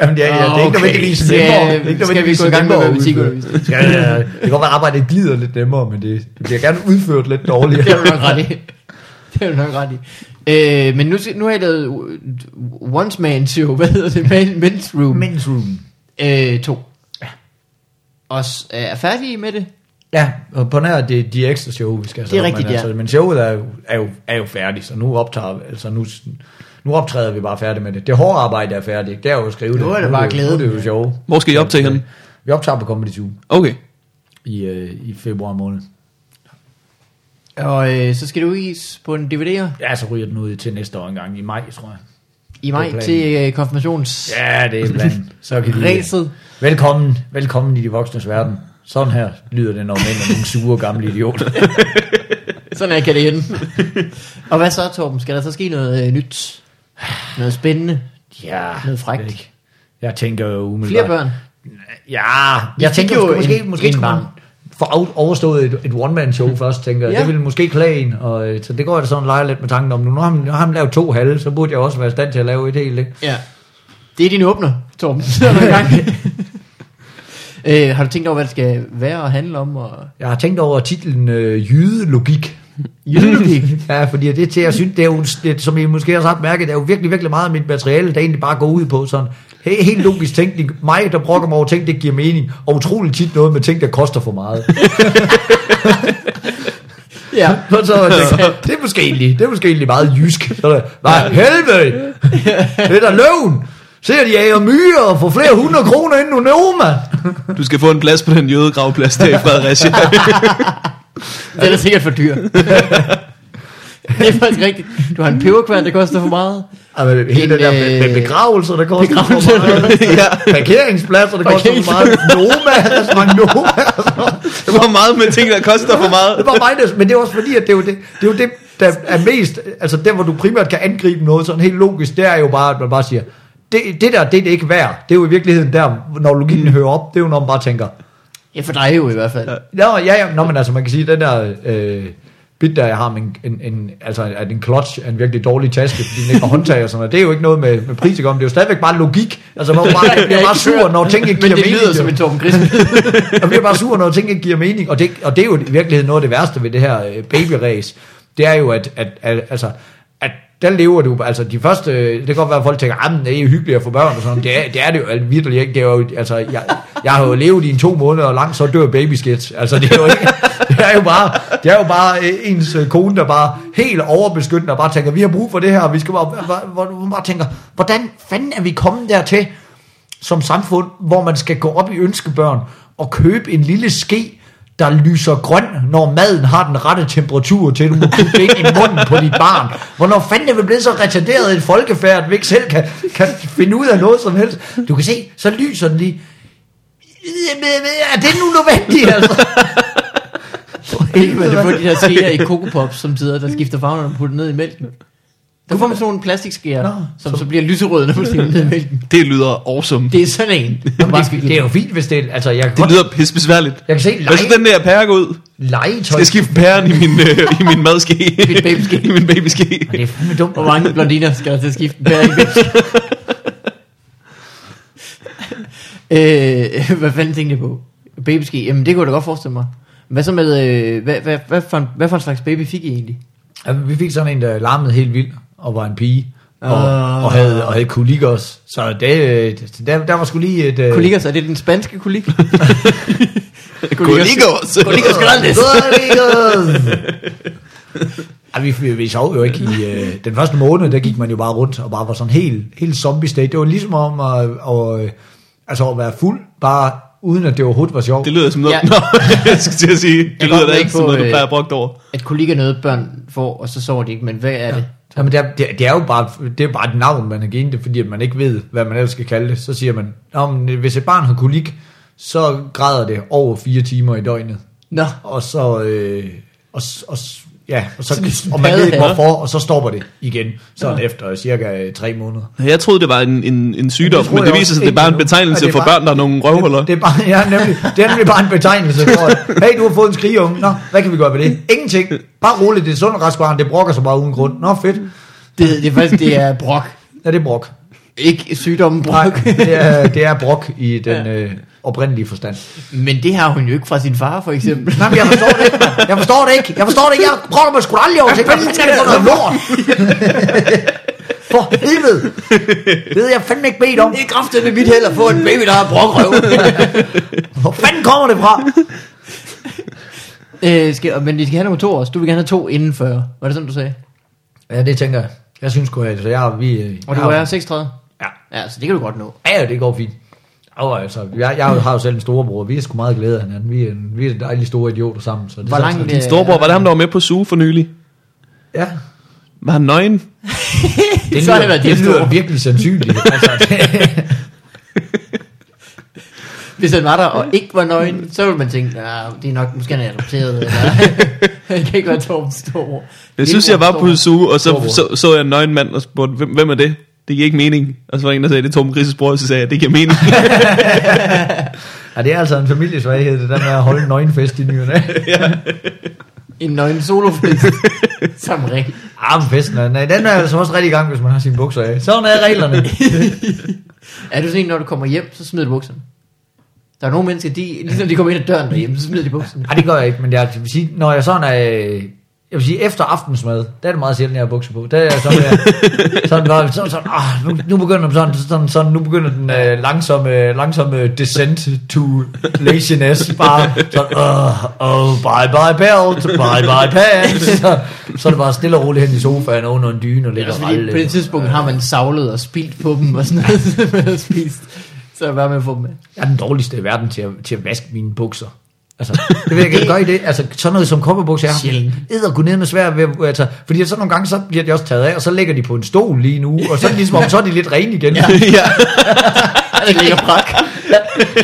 Jamen, ja, ja, det er ikke Okay, nødvendigvis skal- nemmere. Det er ikke skal vi gå i gang med matematikundervisning? Ja, ja, ja. Det kan godt være, at arbejdet glider lidt nemmere, men det, det bliver gerne udført lidt dårligere. Det er du nok ret i. Det er du nok ret i. Øh, men nu, nu har jeg lavet Once Man Show. Hvad hedder det? Man- Men's Room. Men's room. Øh, to. Ja. Og er færdige med det? Ja, og på nær det de ekstra show, vi skal have Det er rigtigt, men, ja. altså, men showet er jo, er, jo, er jo færdigt, så nu optager altså nu, nu optræder vi bare færdigt med det. Det hårde arbejde er færdigt, det er jo at skrive det. Nu er det bare glæde. Nu er det jo sjov. Hvor skal I optage henne? Vi optager på Comedy Zoo Okay. i, øh, i februar måned. Og øh, så skal det udgives på en DVD'er Ja, så ryger den ud til næste år engang i maj, tror jeg. i maj til øh, konfirmations... Ja, det er planen. Så kan de, Ræset. velkommen, velkommen i de voksnes verden. Sådan her lyder det, når mænd er nogle sure gamle idioter. Sådan her kan det ende. og hvad så, Torben? Skal der så ske noget øh, nyt? Noget spændende? Ja, Noget frækt. ikke. Jeg tænker jo umiddelbart. Flere børn? Ja, jeg fik tænker jo måske, en- måske en skulle man få overstået et, et one-man-show først, tænker jeg. Ja. Det ville måske klæde en, og, øh, så det går jeg da sådan leger lidt med tanken om. Nu har, han, nu har han lavet to halve, så burde jeg også være i stand til at lave et helt. Ikke? Ja. Det er din åbner, Torben. Så er du i gang. Øh, har du tænkt over, hvad det skal være og handle om? Og... Jeg har tænkt over titlen øh, Jydelogik. Jydelogik. Ja, fordi det til, jeg synes, det er jo, det, som I måske har sagt mærket, det er jo virkelig, virkelig meget af mit materiale, der egentlig bare går ud på sådan, he, helt logisk tænkning, mig, der brokker mig over ting, det giver mening, og utroligt tit noget med ting, der koster for meget. ja. Så tænkte jeg, det er måske egentlig, det er måske egentlig meget jysk. Så det, hvad helvede, det er da løven. Se, at de jager myrer og får flere hundrede kroner ind i Noma. Du skal få en plads på den jødegravplads der i Fredericia. Den er sikkert for dyr. det er faktisk rigtigt. Du har en peberkværn, der koster for meget. Ja, men hele En, det der med, øh, med begravelser, der koster begravelser. for meget. ja. Parkeringspladser, der koster for meget. Noma, restaurant Noma. og sådan noget. Det var meget med ting, der koster for meget. Det var mig, der, men det er også fordi, at det er jo det, det, er jo det der er mest, altså der, hvor du primært kan angribe noget sådan helt logisk, det er jo bare, at man bare siger, det, det der, det er det ikke værd. Det er jo i virkeligheden der, når logikken hører op, det er jo når man bare tænker, Ja, for dig jo i hvert fald. Nå, ja, ja, nå, men altså, man kan sige, den der øh, bit, der jeg har med en, en, en, altså, at en clutch er en virkelig dårlig taske, fordi den ikke har håndtag og sådan noget, det er jo ikke noget med, med pris at gøre, men det er jo stadigvæk bare logik. Altså, man er bare, jeg bliver bare sur, når ting ikke Men giver det mening. lyder som en Torben Grisby. Jeg bliver bare sur, når ting ikke giver mening, og det, og det er jo i virkeligheden noget af det værste ved det her øh, babyrace. Det er jo, at, at, at, altså, der lever du, altså de første, det kan godt være, at folk tænker, ah, at det er jo hyggeligt at få børn og sådan, det er det, er det jo altså, virkelig ikke, det er jo, altså, jeg, jeg har jo levet i en to måneder og langt, så dør babyskit, altså det er jo ikke, det er jo bare, det er jo bare øh, ens øh, kone, der bare helt overbeskyttende og bare tænker, vi har brug for det her, og vi skal bare, hvor, man bare tænker, hvordan fanden er vi kommet dertil, som samfund, hvor man skal gå op i ønskebørn og købe en lille ske, der lyser grøn, når maden har den rette temperatur til, du må putte ind i munden på dit barn. Hvornår fanden er vi blevet så retarderet et folkefærd, at vi ikke selv kan, kan finde ud af noget som helst. Du kan se, så lyser den lige. er det nu nødvendigt, altså? Ikke med det på de der skeer i Coco Pops, som sidder, der skifter farven og putter ned i mælken. Der får man sådan nogle plastikskeer, Nå, som så bliver lyserøde, når man stikker ned i mælken. Det lyder awesome. Det, Det er sådan en. Jamen, det, det er jo fint, hvis det er, altså jeg kan, godt, lyder pisse besværligt. jeg kan se Hvad så lege, den der pære gå ud? legetøj. Skal jeg skifte pæren i min, øh, i min madske? Min babyske. I min babyske. Det er fandme dumt. Hvor mange blondiner skal der til at skifte en pære i mælken? øh, hvad fanden tænkte jeg på? Babyski, jamen det kunne jeg da godt forestille mig. Hvad så med, øh, hvad, hvad, hvad, for en, hvad for en slags baby fik I egentlig? Ja, vi fik sådan en, der larmede helt vildt, og var en pige, og, Ah. og, havde, og havde kolik også. Så det, øh, der, der var sgu lige et... øh, Kolikers, er det den spanske kolik? Kolikos. Kolikos grandes. Kolikos! Ej, vi, vi, vi sov jo ikke i... Øh, den første måned, der gik man jo bare rundt og bare var sådan helt, helt zombie state. Det var ligesom om at, at, altså at være fuld, bare uden at det overhovedet var sjovt. Det lyder som noget... Ja. Ja. Nå, jeg skal til at sige, det kan lyder da ikke på, som noget, du øh, plejer at brugt over. At kolik er noget, børn får, og så sover de ikke, men hvad er det? Jamen det er, det, er- det er jo bare, det er bare et navn, man har givet det, fordi man ikke ved, hvad man ellers skal kalde det. Så siger man, men hvis et barn har kolik, så græder det over fire timer i døgnet. Nå, Og så, øh, og, og, ja, og, så, og man ved ikke hvorfor, og så stopper det igen, sådan efter cirka tre måneder. Jeg troede, det var en, en, en sygdom, men det jeg viser også sig, at det er bare en betegnelse Ja, det for børn, der er nogle røvhuller. Det, det, er bare, ja, nemlig, det er nemlig bare en betegnelse for, at, hey, du har fået en skrigeunge. Nå, hvad kan vi gøre ved det? Ingenting. Bare roligt, det er sund og rask barn, det brokker sig bare uden grund. Nå, fedt. det, det er faktisk, det er brok. Ja, det er brok. Ikke sygdommen Nej, brok. det er, det er brok i den øh, oprindelige forstand. Men det har hun jo ikke fra sin far, for eksempel. Nej, men jeg forstår det ikke. Jeg forstår det ikke. Jeg forstår det ikke. Jeg prøver mig sgu aldrig over til. Hvad er det for noget lort? For helvede. Det ved jeg fandme ikke bedt om. Det er kraftigt med mit held at få en baby, der har brokrøv. Hvor fanden kommer det fra? øh, skal, men de skal have nummer to også. Du vil gerne have to inden 40. Var det sådan, du sagde? Ja, det tænker jeg. Jeg synes sgu, at jeg, vi... Og du er 36? Ja. Ja, så det kan du godt nå. Ja, ja, det går fint. Oh, altså, jeg, jeg har jo selv en storebror. Vi er sgu meget glade af hinanden. Vi er, vi er dejlige store idioter sammen. Så det Hvor er langt, sådan- øh, Din storebror, var det ham, der var med på Suge for nylig? Ja, Var han nøgen? det Så har lyder, det været det lyder virkelig sandsynligt. altså, Hvis han var der og ikke var nøgen, så ville man tænke, ja, det er nok, måske han er adopteret, eller det kan ikke være Torben Storbror. Jeg synes, jeg var på Suge, og så, så, så jeg en nøgen mand og spurgte, hvem, hvem er det? Det giver ikke mening. Og så var der en, der sagde, det er Torben Grises bror, og så sagde jeg, det giver mening. ja, det er altså en familiesvaghed, det der med at holde en nøgenfest i nyerne. En nøgen solofest. Som rigtig. Ah, men festen er, nej, den er altså også rigtig i gang, hvis man har sine bukser af. Sådan er reglerne. Er du sådan en, når du kommer hjem, så smider du bukserne? Der er nogle mennesker, de, ligesom de kommer ind ad døren derhjemme, så smider de bukserne. Nej, det gør jeg ikke, men jeg vil sige, når jeg sådan er... Jeg vil sige, efter aftensmad, der er det meget sjældent, jeg har bukser på. Der er jeg sådan, jeg, sådan, sådan, sådan, sådan ah, nu, nu, begynder sådan, sådan, sådan, nu begynder den øh, langsomme, langsomme descent to laziness. Bare sådan, oh, oh, bye bye belt, bye bye pants. Så, så er det bare stille og roligt hen i sofaen under en dyne og ligger også og ralle. på det tidspunkt har man savlet og spildt på dem og sådan noget, så man har spist. Så er det bare med at få dem med. Jeg er den dårligste i verden til at, til at vaske mine bukser. Altså, det vil jeg ikke gøre i det. Altså, sådan noget som kopperbukser, har Sjældent. æder gå ned med svært ved, at- altså, fordi så nogle gange, så bliver de også taget af, og så ligger de på en stol lige nu, og så er det ligesom om, så er de lidt rene igen. Ja. ja. Det ligger brak.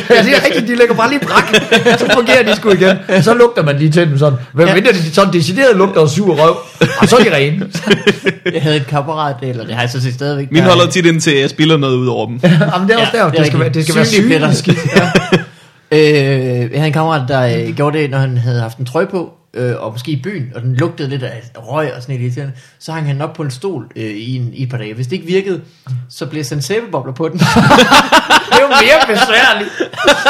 ja, det er rigtigt, de ligger bare lige brak, så fungerer de sgu igen. Så lugter man lige til dem sådan. Hvem Ja. mindre de sådan decideret lugter af sur røv, og så er de rene. Jeg havde et kammerat, eller det har jeg så set stadigvæk. Min der- holder tit indtil jeg spiller noget ud over dem. Jamen, det er også Ja, der, det er det, skal, være, det skal være synligt. Ja. Øh, jeg havde en kammerat, der øh, gjorde det, når han havde haft en trøje på, øh, og måske i byen, og den lugtede lidt af røg og sådan lidt irriterende, så hang han op på en stol øh, i, en, i et par dage. Hvis det ikke virkede, så blev sådan sæbebobler på den. Det er jo mere besværligt.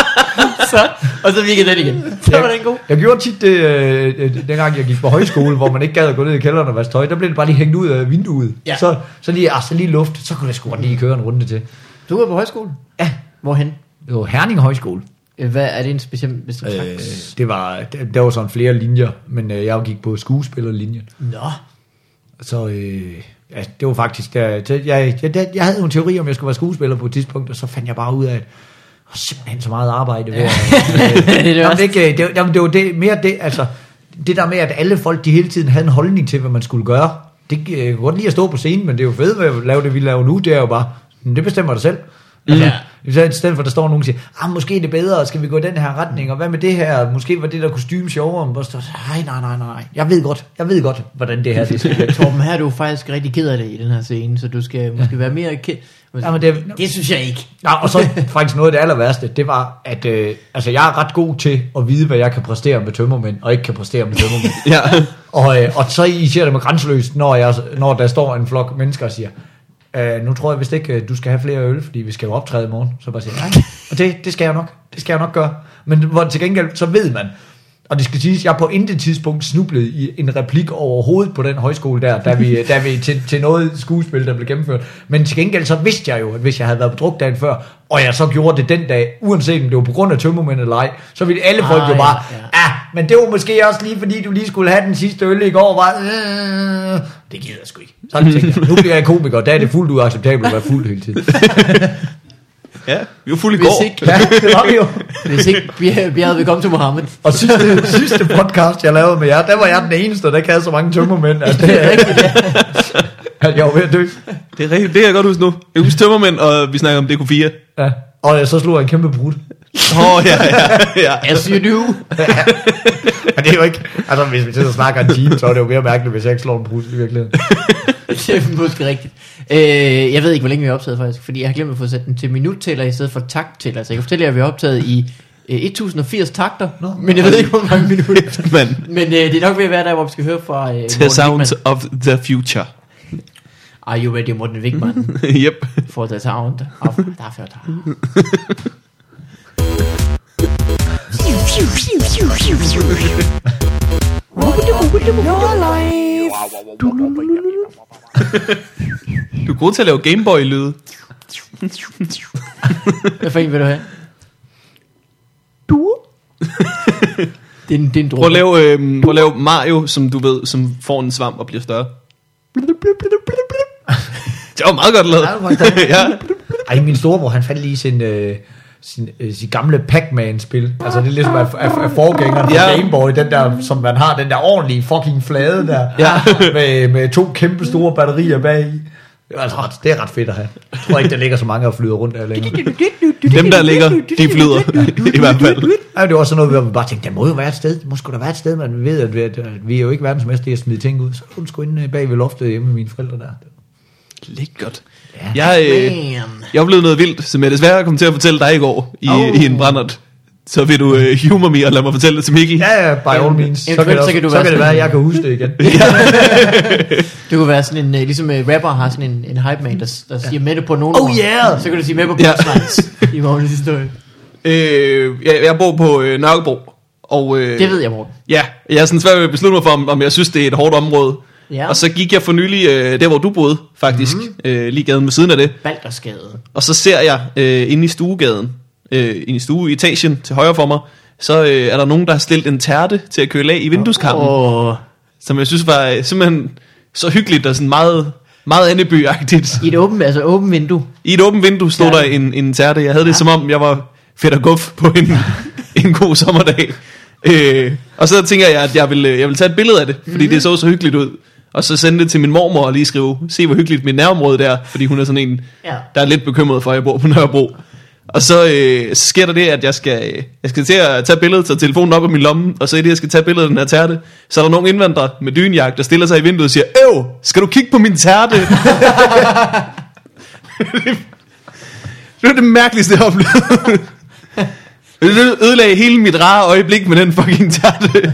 så, og så virkede den igen. Så var den god. Jeg gjorde tit det, øh, øh, dengang jeg gik på højskole, hvor man ikke gad at gå ned i kælderen og vaske tøj. Der blev det bare lige hængt ud af vinduet. Ja. Så, så, lige, ah, så lige luft, så kunne jeg sgu lige køre en runde til. Du var på højskole? Ja, Hvorhen? det var Herning Højskole. Øh, Hvad er det en speciel Øh, bestraks? det var, der, der var sådan flere linjer, men øh, jeg gik på skuespillerlinjen. Nå, Så øh, ja, det var faktisk, der, jeg, jeg, der, jeg havde en teori om, jeg skulle være skuespiller på et tidspunkt, og så fandt jeg bare ud af, at var simpelthen så meget arbejde ved det er det det, ikke, det, jamen, det var det, mere det, altså, det der med, at alle folk, de hele tiden havde en holdning til, hvad man skulle gøre. Det øh, jeg kan godt lide at stå på scenen, men det er jo fedt at lave det, vi laver nu, det er jo bare, "Men det bestemmer dig selv. Altså, så i stedet for, at der står nogen og siger, ah, måske er det bedre, skal vi gå i den her retning, og hvad med det her? Måske var det der kostume sjovere. Men der, nej, nej, nej, nej. Jeg ved godt, jeg ved godt, hvordan det her det skal. Torben, her er du faktisk rigtig ked af det i den her scene, så du skal måske være mere ked. Jamen, det, Det synes jeg ikke. Ja, og så faktisk noget af det aller værste, det var, at øh, altså, jeg er ret god til at vide, hvad jeg kan præstere med tømmermænd, og ikke kan præstere med tømmermænd. Ja. og, øh, og så I ser det med grænseløst, når, jeg, når der står en flok mennesker og siger, øh, nu tror jeg vist ikke, øh, du skal have flere øl, fordi vi skal jo optræde i morgen. Så bare siger, nej, og det, det skal jeg nok, det skal jeg nok gøre. Men hvor til gengæld, så ved man, og det skal siges, jeg på intet tidspunkt snublede i en replik overhovedet på den højskole der, da vi, da vi til, til noget skuespil, der blev gennemført. Men til gengæld så vidste jeg jo, at hvis jeg havde været på druk dagen før, og jeg så gjorde det den dag, uanset om det var på grund af tømmermænd eller ej, så ville alle folk Ah, jo bare, ja, ja, ah, men det var måske også lige fordi, du lige skulle have den sidste øl i går, var, øh, det gider jeg sgu ikke. Så tænkte jeg, nu bliver jeg komiker, der er det fuldt uacceptabelt at være fuld hele tiden. ja, vi var fulde i Hvis går. ikke, Ja, det var vi jo. hvis ikke Bjerre Bjerre vil komme til Mohammed. Og sidste, sidste podcast, jeg lavede med jer, der var jeg den eneste, der ikke havde så mange tømmermænd. Altså, det er rigtigt, at jeg var ved at dø. Det er rigtigt, det kan jeg godt huske nu. Jeg husker tømmermænd, og vi snakker om DK4. Ja. Og så slog jeg en kæmpe brud. Åh, oh, ja, ja, ja. As you do. Men det er jo ikke... Altså, hvis vi sidder og snakker en time, så er det jo mere mærkeligt, hvis jeg ikke slår en brud i virkeligheden. det er måske rigtigt. Øh, jeg ved ikke, hvor længe vi har optaget faktisk, fordi jeg har glemt at få sat den til minuttæller i stedet for takttæller. Så jeg kan fortælle jer, at vi har optaget i øh, 1080 takter, Nå. men jeg ved ikke, hvor mange minutter. Men, Men øh, det er nok ved at være der, hvor vi skal høre fra øh, the sounds Wigman. of the future. Are you ready, Morten Wigman, yep. for the sound of the future? Du er god til at lave Gameboy-lyde. Hvad for en vil du have? Du? det, er en, det er en Prøv at, lave, øh, prøv at lave Mario, som du ved, som får en svamp og bliver større. Det var meget godt lavet. Ja. Ej, min storebror, han fandt lige sin, øh, sin, øh, sin gamle Pac-Man-spil. Altså, det er ligesom af, af, af forgængeren Ja. Game Boy, den der, som man har, den der ordentlige fucking flade der. Ja. med, med to kæmpe store batterier bag i. Det er, altså ret, det er ret fedt at have. Jeg tror ikke, der ligger så mange og flyder rundt der længere. Dem, der ligger, de flyder. I hvert fald. Ja, det var sådan noget, hvor vi bare tænkte, der må jo være et sted. Der må sgu da være et sted, man ved, at vi, at vi er jo ikke verdensmester i at smide ting ud. Så hun sgu inde bag ved loftet hjemme med mine forældre der. Lækkert. Ja. Jeg, øh, Man. jeg oplevede noget vildt, som jeg desværre kom til at fortælle dig i går i, Oh. i en brændert. Så vil du øh, humor me og lad mig fortælle det til Mikkel. Ja, ja, by all means. Så kan, det, så kan du så være kan det være, at jeg kan huske det igen. Det kunne være sådan en, øh, ligesom øh, rapper har sådan en, en hype man, der, der siger med det på nogen Oh yeah! Så kan du sige med på Ja. punchlines i morgens historie. Øh, jeg, jeg bor på øh, Nørrebro. Og, øh, Det ved jeg, Morten. Ja, jeg er sådan svært ved at beslutte mig for, om, om jeg synes, det er et hårdt område. Ja. Og så gik jeg for nylig øh, der, hvor du boede, faktisk. Mm-hmm. Øh, lige gaden ved siden af det. Baldersgade. Og så ser jeg øh, inde i stuegaden, øh, inde i stueetagen til højre for mig, så øh, er der nogen, der har stillet en tærte til at køle af i vindueskarmen. Oh. Som jeg synes var øh, simpelthen så hyggeligt og sådan meget, meget Anneby-agtigt. i et åbent, altså åbent vindue. I et åbent vindue stod Tærte. der en, en tærte. Jeg havde det som om, jeg var fedt og guf på en, en god sommerdag. Øh, og så tænker jeg, at jeg vil, øh, jeg vil tage et billede af det, fordi mm-hmm. det så så hyggeligt ud. Og så sende det til min mormor og lige skrive, se hvor hyggeligt mit nærområde der, fordi hun er sådan en, Ja. der er lidt bekymret for, at jeg bor på Nørrebro. Og så, øh, så sker der det, at jeg skal, øh, jeg skal til at tage billedet, tage telefonen op af min lomme, og så i det, jeg skal tage billedet af den her tærte, så er der nogle indvandrere med dynjagt, der stiller sig i vinduet og siger, Øv, skal du kigge på min tærte? det var det mærkeligste, jeg oplevede. Det ødelagde hele mit rare øjeblik med den fucking tærte.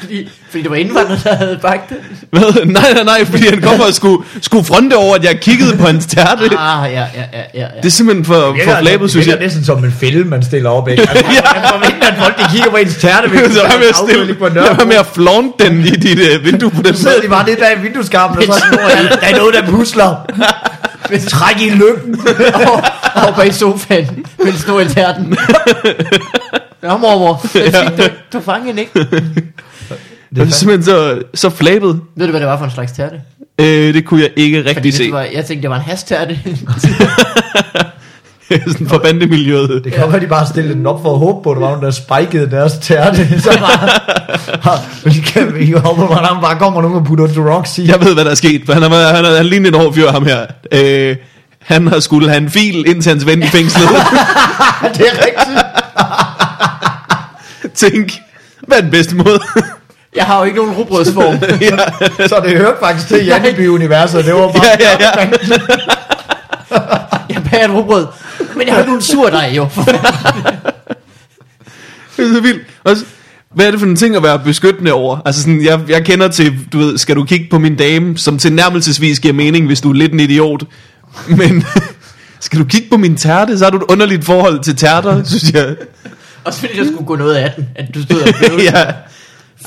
Fordi, fordi det var indvandrere, der havde bagt det. Hvad? Nej, nej, nej, fordi han kom og skulle, skulle fronte over, at jeg kiggede på hans tærte. Ah, ja, ja, ja, ja. ja. Det er simpelthen for, for flabet, synes jeg. Det er næsten som en film, man stiller op, ikke? Altså, Ja. Man forventer, at folk de kigger på ens tærte, hvis Så var med at stille, på jeg var med at flaunt den i dit uh, vindue på den Så sidder de måde. bare lidt bag vindueskarmen, og så er sådan, "Nå, der, er noget, der pusler. Træk i lykken. og, og bag sofaen, mens snor i tærten. Nå, mormor, det er fint, du, du fangede den ikke. Det var simpelthen så, så flabet. Ved du, hvad det var for en slags tærte? Øh, det kunne jeg ikke Fordi rigtig se. det var, jeg tænkte, det var en hastærte. Sådan for bandemiljøet. Det kan være, de bare stillede den op for at håbe på, at der var nogen, der spikede deres tærte. Så bare, kan vi håber, at der bare kommer nogen og putter the rocks i. Jeg ved, hvad der er sket, for han er, han er, han er lignende en hård fyr, ham her. Øh, han har skulle have en fil ind til hans ven i fængslet. det er rigtigt. Tænk, hvad er den bedste måde? Jeg har jo ikke nogen rugbrødsform. Så det hørte faktisk til Janneby-universet. Det var bare... ja, ja, ja. jeg bager et rugbrød. Men jeg har ikke nogen surdej, jo. Det er så vildt. Også, hvad er det for en ting at være beskyttende over? Altså sådan, jeg, jeg kender til, du ved, skal du kigge på min dame, som tilnærmelsesvis giver mening, hvis du er lidt en idiot. Men skal du kigge på min tærte, så har du et underligt forhold til tærter, synes jeg. Også fordi der skulle gå noget af den, at du stod og blev. ja.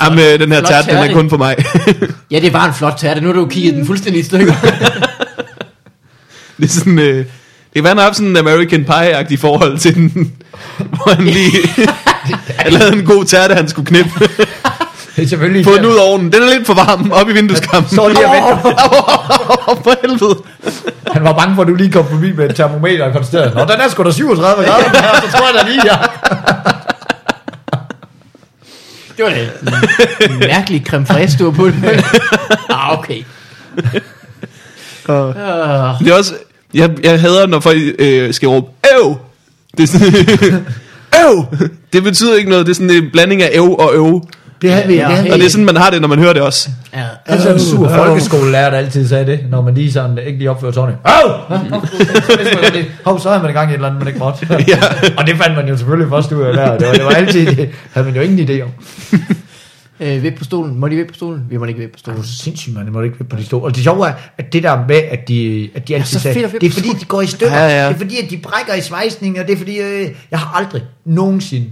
Jamen, øh, den her flot tærte, den er tærte. kun for mig. ja, det var en flot tærte. Nu har du jo kigget den fuldstændig i stykker. det er sådan, øh, det var han har haft sådan en American Pie-agtig forhold til den, hvor han lige han lavede en god tærte, han skulle knippe. Det er selvfølgelig... Få den ud af ovnen. Den er lidt for varm, op i vindueskampen. Så lige og vente. for helvede. Han var bange for, at du lige kom forbi med et termometer og konstaterede, Nå, den er sgu da 37 grader, den her, så tror jeg da lige, ja. det var det. En mærkelig creme fraise, du var på den. ah, okay. Uh, Det er også, jeg, jeg hader, når folk øh, skal råbe, øv! Det er sådan, øv! Det betyder ikke noget, det er sådan en blanding af øv og øv. Det havde vi, Ja, det havde. Og det er sådan, man har det, når man hører det også. ja. Altså en sur folkeskolelærer, der altid sagde det, når man lige sådan ikke lige opførte sådan. Åh! Hov, så er man i gang i et eller andet, man ikke måtte. Ja. Og det fandt man jo selvfølgelig først ud af der. Det var, det var altid, det havde man jo ingen idé om. Øh, vip på stolen. Må de vip på stolen? Vi må ikke vip på stolen. Det er sindssygt, man. Det må ikke på de store. Og det sjove er, at det der med, at de, at de altid så sagde, det er vippe fordi, de går i stykker. Ja, ja. Det er fordi, at de brækker i svejsning, og det er fordi, øh, jeg har aldrig nogensinde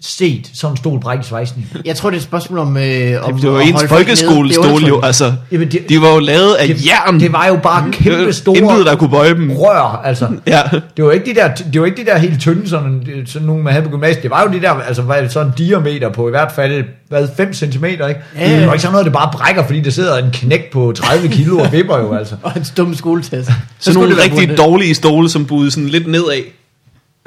set sådan en stol brække svejsning. Jeg tror, det er et spørgsmål om... Øh, om Det var ens folkeskolestol jo, altså. Jamen, det- De var jo lavet af Det, jern. det var jo bare kæmpe store Intet, der kunne bøje dem. rør, altså. Ja. Det var ikke de der, det var ikke de der helt tynde, sådan, sådan nogle man havde på gymnasiet. Det var jo de der, altså det, sådan en diameter på i hvert fald, hvad, 5 cm, ikke? Ja. Det var ikke sådan noget, det bare brækker, fordi der sidder en knæk på 30 kilo og vipper jo, altså. Og en stum skoletest. Så nogle rigtig dårlige stole, som budede sådan lidt nedad,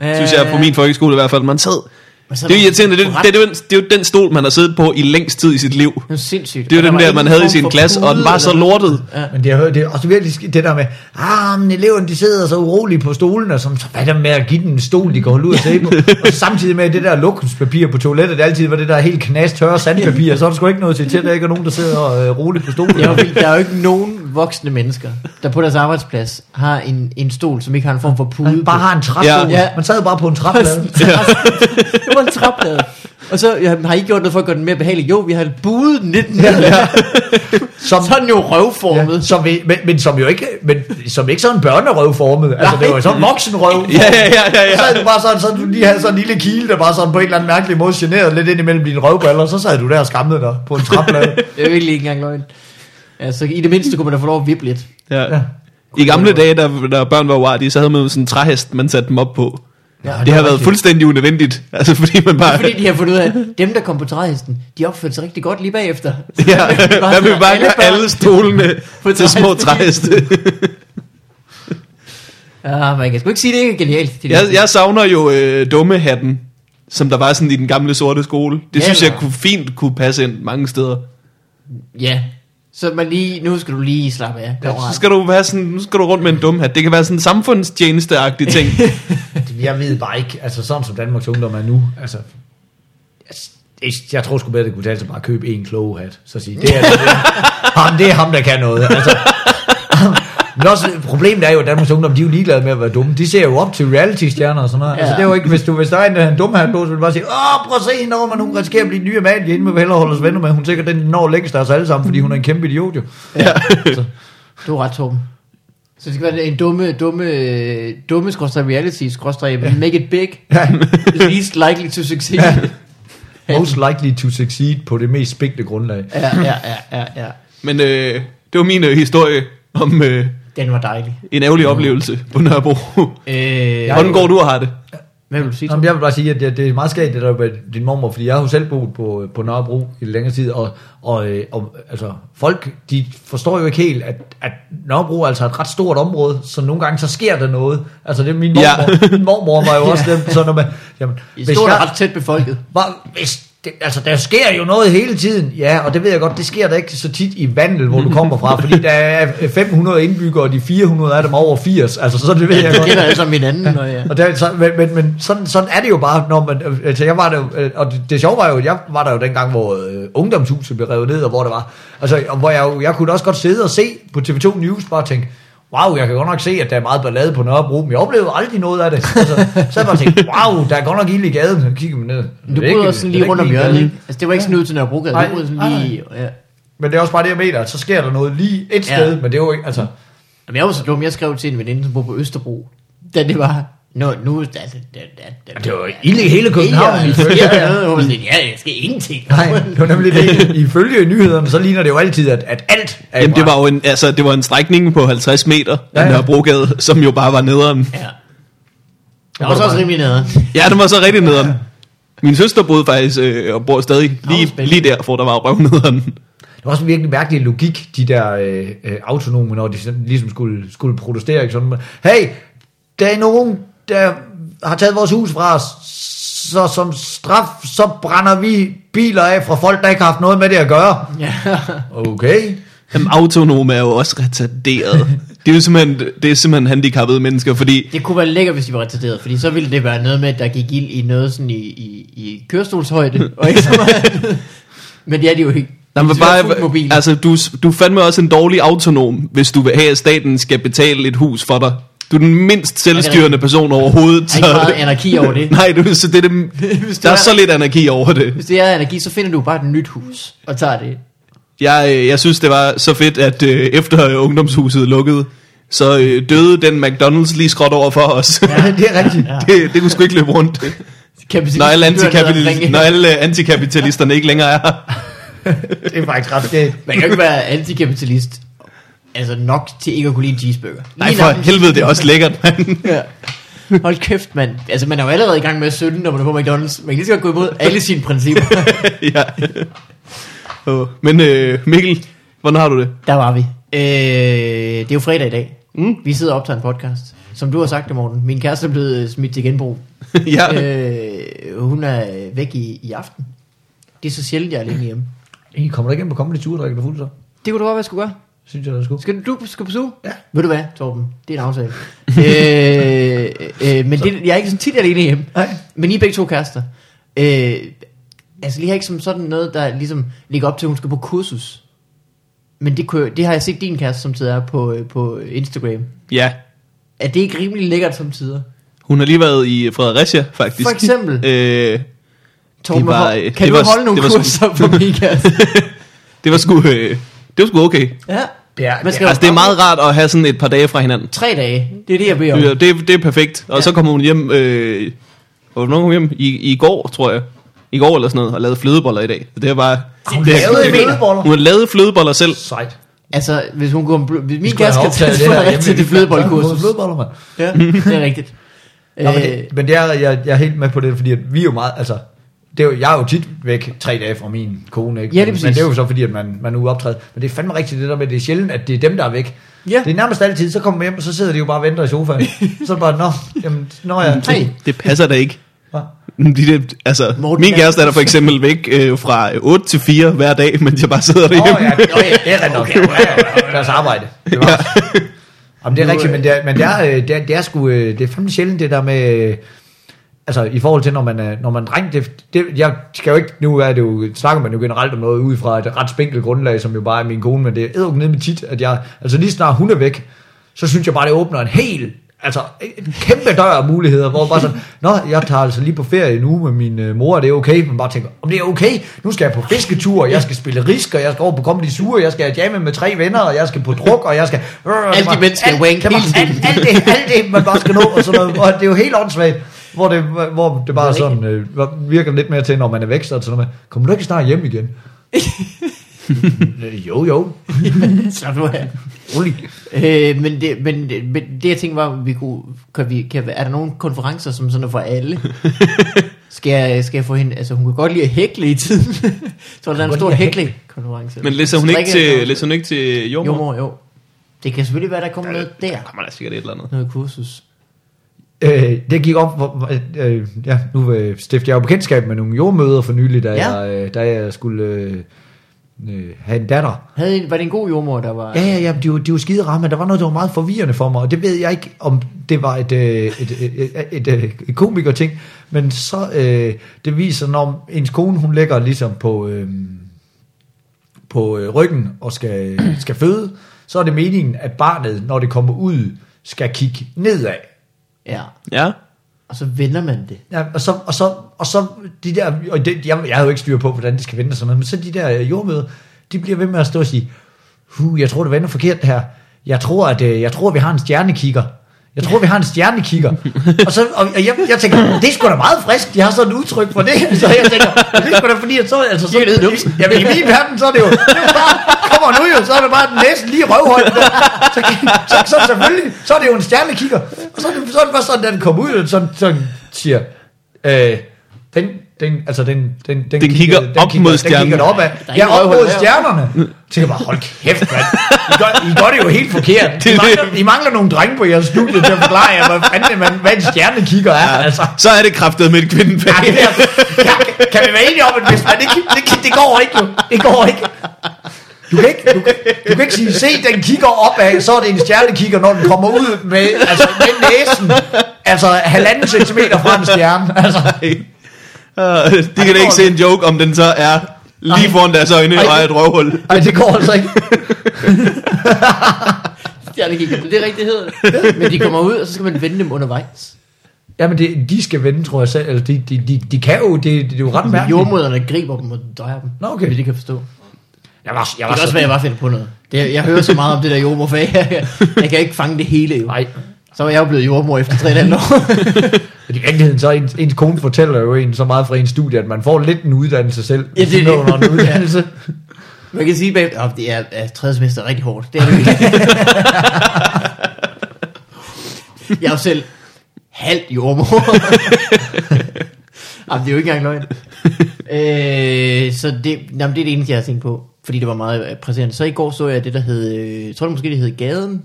synes jeg, på min folkeskole i hvert fald. Man sad... Så Det er jo irriterende, det, det, det, er den- det er jo den stol, man har siddet på i længst tid i sit liv. Det er sindssygt. Det er jo Og den der, man havde i sin klasse, og den var så lortet. Ja. Men det er, det er også virkelig det der med, ah, men eleverne, de sidder så urolige på stolen, og som, så hvad er der med at give dem en stol, de kan holde ud og se på? og så samtidig med det der lukkenspapir på toilettet, det altid var det der helt knast tørre sandpapir, så er der sgu ikke noget til, til der ikke er nogen, der sidder øh, roligt på stolen. Vildt. Der er jo ikke nogen voksne mennesker, der på deres arbejdsplads har en, en stol, som ikke har en form for pude Man bare på. har en træstol. Ja. Ja. Man sad bare på en træplade. var en træplade. Og så ja, har I ikke gjort noget for at gøre den mere behagelig? Jo, vi har budet den lidt ned. Ja. Som, Så den jo røvformet. ja, som vi, men, men, som jo ikke, men, som ikke sådan børnerøvformet. Altså, det var jo sådan voksenrøv. Ja, ja, ja, ja, Så ja. sad du bare sådan, så du lige havde sådan en lille kile, der bare sådan på en eller anden mærkelig måde generede lidt ind imellem dine røvballer, og så sad du der og skammede dig på en træplade. Det er virkelig ikke engang løgn. Altså, i det mindste kunne man da få lov at vippe lidt. ja. I gamle dage, der, der børn var uartige, så havde man sådan en træhest, man satte dem op på. Ja, Det har været fuldstændig unødvendigt. Altså fordi man bare... Fordi de har fundet ud af, at dem, der kom på træhesten, de opførte sig rigtig godt lige bagefter. Ja, der vil bare børn- alle stolene På til små træheste. Ja, man kan sgu ikke sige, det ikke er genialt. Det Jeg, jeg savner jo øh, dumme hatten, som der var sådan i den gamle sorte skole. Det Ja, synes jeg kunne fint kunne passe ind mange steder. Ja. Så man lige, nu skal du lige slappe af. Ja, så skal du være sådan, nu skal du rundt med en dum hat. Det kan være sådan en samfundstjenesteagtig ting. Jeg ved bare ikke, altså sådan som Danmarks Ungdom er nu, altså... Jeg, jeg tror sgu bedre, det kunne tale sig bare at købe en kloge hat. Så sige, det er, det, er, ham, det er ham, der kan noget. Altså, men også, problemet er jo, at Danmarks Ungdom, de er jo ligeglade med at være dumme. De ser jo op til reality-stjerner og sådan noget. Ja. Altså, det er jo ikke, hvis, du, hvis der er en, der har en dum hat på, så vil du bare sige, åh, prøv at se hende over, men hun risikerer at blive ny Amalie, inden vi vil hellere holde os venner med. Hun sikkert den når længst af os alle sammen, fordi hun er en kæmpe idiot jo. ja. Du er ret, Torben. Så det skal være en dumme, dumme, dumme skråstrej reality, skråstrej make it big, Ja. least likely to succeed. Ja, Most likely to succeed på det mest spægte grundlag. ja, ja, ja, ja. Men øh, det var min øh, historie om øh, Den var dejlig. en ærgerlig oplevelse på Nørrebro. Øh, Hvordan går du og har det? Hvad vil du sige? Jamen, jeg vil bare sige, at det, det er meget skægt, det der med din mormor, fordi jeg har jo selv boet på, på Nørrebro i længere tid, og, og, øh, og altså, folk, de forstår jo ikke helt, at, at Nørrebro er altså et ret stort område, så nogle gange så sker der noget. Altså, det er min mormor, Ja. min mormor var jo også dem, så når man, jamen, I stod der ret tæt befolket. var, hvis det, altså, der sker jo noget hele tiden. Ja, og det ved jeg godt, det sker der ikke så tit i Vandel, hvor du kommer fra, fordi der er 500 indbyggere, og de 400 af dem er over 80. Altså, så det ved jeg Det godt. kender alle sammen hinanden. Og ja. Og der, så, men, men, men sådan, sådan er det jo bare, når man, altså jeg var der, øh, og det, det sjove var jo, jeg var der jo dengang, hvor øh, ungdomshuset blev revet ned, og hvor det var, altså, og hvor jeg, jeg kunne også godt sidde og se på TV2 News, bare tænke, wow, jeg kan godt nok se, at der er meget ballade på Nørrebro, men jeg oplevede aldrig noget af det. Altså, så jeg bare tænkt, wow, der er godt nok ild i gaden, så kigger man ned. Du boede også sådan lige rundt om hjørnet, ikke? Altså, det var ikke sådan ud til Nørrebrogade. Nej, Du boede sådan nej, lige... Ja. Men det er også bare det, jeg mener, at så sker der noget lige et Ja. sted, men det er jo ikke, altså, Jamen, jeg var så dum. Jeg skrev til en veninde, som boede på Østerbro. Da det var... Nå, nu... Da, da, da, da, da, det var ild i hele København. Ja, ifølge- ja, var jeg skal ingenting. Nej, det var nemlig det. Ifølge nyhederne, så ligner det jo altid, at, at alt er Jamen, det var jo en, altså, det var en strækning på 50 meter Ja, ja, ja. Nørrebrogade, som jo bare var nederen. Ja. Jeg var så også rimelig nede. Ja, det var så rigtig nederen. Min søster boede faktisk, øh, og bor stadig lige, lige der, hvor der var røv nederen. Det var også en virkelig mærkelig logik, de der øh, øh, autonome, når de ligesom skulle, skulle protestere. Ikke? Sådan, hey, der er nogen, der har taget vores hus fra os, så som straf, så brænder vi biler af fra folk, der ikke har haft noget med det at gøre. Ja. Okay. Jamen, autonome er jo også retarderet. Det er jo simpelthen, det er simpelthen handicappede mennesker, fordi Det kunne være lækkert, hvis de var retarderet, fordi så ville det være noget med, at der gik ild i noget sådan i, i, i kørestolshøjde, og ikke så meget. Men det er de jo ikke. Nej, men De er fuldt bare, altså, du, du fandme også en dårlig autonom, hvis du vil have, at staten skal betale et hus for dig. Du er den mindst selvstyrende person overhovedet. Der er ikke meget anarki over det. Nej, du, så det er det, der er så lidt anarki over det. Hvis det er energi, så finder du bare et nyt hus, og tager det. Jeg, øh, jeg synes, det var så fedt, at øh, efter ungdomshuset lukkede, så øh, døde den McDonald's lige skråt over for os. Ja. Det er rigtigt. Ja. det, det kunne sgu ikke løbe rundt. Når alle, ringe. når alle antikapitalisterne ikke længere er her. Det er faktisk ret skægt. Man kan jo ikke være antikapitalist, altså nok til ikke at kunne lide en cheeseburger. Nej, Lige for helvede, det er også lækkert, mand. Ja. Hold kæft, mand. Altså, man er jo allerede i gang med at synde, når man er på McDonald's. Man kan lige så godt gå imod alle sine principper. ja. Åh, Men øh, Mikkel, hvordan har du det? Der var vi. Øh, det er jo fredag i dag. Mm. Vi sidder og optager en podcast. Som du har sagt det, Morten. Min kæreste er blevet øh, smidt til genbrug. ja. øh, hun er væk i, i aften. Det er så sjældent, jeg er alene hjemme. I kommer der ikke ind på Comedy Tour, drikker du fuld så? Det kunne du godt være, jeg skulle gøre. Synes jeg, der skulle. Skal du, du skal på suge? Ja. Ved du hvad, Torben? Det er en aftale. øh, øh, men det, jeg er ikke sådan tit alene hjemme. Nej. Men I er begge to kærester. Øh, altså lige har ikke som sådan noget, der ligesom ligger op til, at hun skal på kursus. Men det, kunne, det har jeg set din kæreste som tider er på, øh, på Instagram. ja. Er det ikke rimelig lækkert som tider? Hun har lige været i Fredericia, faktisk. For eksempel. øh, Torben, var, hvor- øh, kan det du var- holde nogle det var kurser for min kæreste? det var sgu... Øh, det var sgu okay. ja. Det er, Man skal Altså, det er meget rart at have sådan et par dage fra hinanden. Tre dage. Det er det, jeg beder om. Ja, det, det er perfekt. Og Ja. ja. så kommer hun hjem... Øh, hvornår kom hun hjem? I, I går, tror jeg. I går eller sådan noget, og lavede flødeboller i dag. Så det er bare... Hun det er, lavede er- flødeboller? Hun har lavet flødeboller selv. Sejt. Altså, hvis hun kunne... Hvis min kæreste kan tage det her til det mand. Ja, det er rigtigt. Ja, men, Øh, det, men det er, jeg, jeg er helt med på det, fordi at vi er jo meget, altså, det er jo, jeg er jo tit væk tre dage fra min kone, ikke? Ja, det er men, men det er jo så fordi, at man, man er ude optræde. Men det er fandme rigtigt det der med, det er sjældent, at det er dem, der er væk. Ja. Det er nærmest altid, så kommer man hjem, og så sidder de jo bare og venter i sofaen. så er det bare, nå, jamen, nå ja. Hey. Det passer da ikke. De, der, altså, Morten, min ja. kæreste er der for eksempel væk øh, fra 8 til 4 hver dag, mens jeg bare sidder Åh derhjemme. ja, det, det er rent nok. Okay, okay. Deres arbejde. Det var. Jamen, det er rigtigt, men det er, men det er, øh, det er, det er sgu, øh, det er fandme sjældent det der med, øh, altså i forhold til, når man er, når man er dreng, det, det, jeg skal jo ikke, nu er det jo, snakker man jo generelt om noget ud fra et ret spinkelt grundlag, som jo bare er min kone, men det er edderuk ned med tit, at jeg, altså lige snart hun er væk, så synes jeg bare, det åbner en hel, altså en kæmpe dør af muligheder, hvor bare sådan, nå, jeg tager altså lige på ferie nu med min øh, mor, er det okay? Man bare tænker, om det er okay, nu skal jeg på fisketur, jeg skal spille risk, og jeg skal over på Comedy Sur, jeg skal jamme med tre venner, og jeg skal på druk, og jeg skal... Øh, Alt var- hele tiden. alt, alt, det, alt det, man bare skal nå, og sådan noget, og det er jo helt åndssvagt, hvor det, hvor det bare Det sådan, øh, virker lidt mere til, når man er væk, så sådan noget med, kommer du ikke snart hjem igen? Jo, jo. så nu er Rolig. øh, men, det, men, det- men det jeg tænkte var, vi kunne, kan vi, kan, er der nogle konferencer, som sådan er for alle? skal, jeg, skal jeg få hende, altså hun kan godt lide at hækle i tiden. så der er en stor hækling-konference. Men læser hun, ikke til, læser hun ikke til jordmor? Jo, mor, jo. Det kan selvfølgelig være, der kommer noget der. Der kommer der sikkert et eller andet. Noget kursus. Øh, det gik op, hvor, øh, ja, nu øh, stiftede jeg jo bekendtskab med nogle jordmøder for nylig, da, Ja. jeg, øh, da jeg skulle øh, øh, have en datter. Havde, en- var det en god jordmor, der var... Ja, ja, ja, de var, de var skide ramme, der var noget, der var meget forvirrende for mig, og det ved jeg ikke, om det var et, øh, et, et, et, et, et, et komiker-ting, men så, øh, det viser, når ens kone, hun ligger ligesom på, øh, på øh, ryggen og skal, skal føde, så er det meningen, at barnet, når det kommer ud, skal kigge nedad. Ja. Ja. Og så vender man det. Ja, og så, og så, og så de der, og det, jeg, jeg havde jo ikke styr på, hvordan det skal vende og sådan noget, men så de der øh, jordmøder, de bliver ved med at stå og sige, Hu, jeg tror, det vender forkert det her. Jeg tror, at, øh, jeg tror, vi har en stjernekigger. Jeg tror, vi har en stjernekigger. og så, og jeg, jeg tænker, det er sgu da meget frisk, de har sådan et udtryk for det. Så jeg tænker, det er sgu da fordi, at så, altså, så, numsen. jamen, i min verden, så er det jo, det er jo bare, kommer nu jo, så er det bare næsten lige røvhøjt. der. Så, så, så, selvfølgelig, så er det jo en stjernekigger. Og så, er så er det bare sådan, den kommer ud, og sådan, sådan siger, øh, den, den, altså den, den, den, Den kigger op mod Den stjernen. kigger opad. Er Ja, op mod stjernerne. Jeg tænker bare, hold kæft, mand. I gør, I gør det jo helt forkert. I Det er mangler. I mangler nogle drenge på jeres studie til at forklare jer, hvad fanden man, hvad en stjernekigger er. Altså. Så er det kraftet med et Ja, kvindefag. det der, kan, kan vi være enige om, at hvis man, det, det, det, det går ikke jo. Det går ikke. Du kan ikke, du, kan- du kan ikke sige, se, den kigger opad, så er det en stjernekigger, når den kommer ud med, altså, med næsen, altså halvanden centimeter fra en stjerne. Altså, Uh, de kan da ikke se en joke, om den så er lige foran deres øjne og er et røvhul. ej, det går altså ikke. Stjernekigger, det er rigtigt, det hedder det. Men de kommer ud, og så skal man vende dem undervejs. Jamen, det, de skal vende, tror jeg selv. Altså, de, de, de, de kan jo, det, det er jo ret mærkeligt. Jordmøderne griber dem og drejer dem. Nå, okay. Hvis de kan forstå. Jeg var, jeg Det kan også være, jeg bare finder på noget. Det, jeg hører så meget om det der jordmorfag. Jeg, jeg kan ikke fange det hele jo. Nej, Så er jeg jo blevet jordmor efter 3,5 år. i virkeligheden, så ens, ens kone fortæller jo en så meget fra en studie, at man får lidt en uddannelse selv. Ja, det er det. Under en uddannelse. Man kan sige at det er, er tredje semester er rigtig hårdt. Det er det jeg er jo selv halvt jordmor. Jamen, det er jo ikke engang løgn. øh, så det, jamen, det er det eneste, jeg har tænkt på. Fordi det var meget øh, præsenterende. Så i går så jeg det, der hed, øh, jeg tror det måske, det hed Gaden.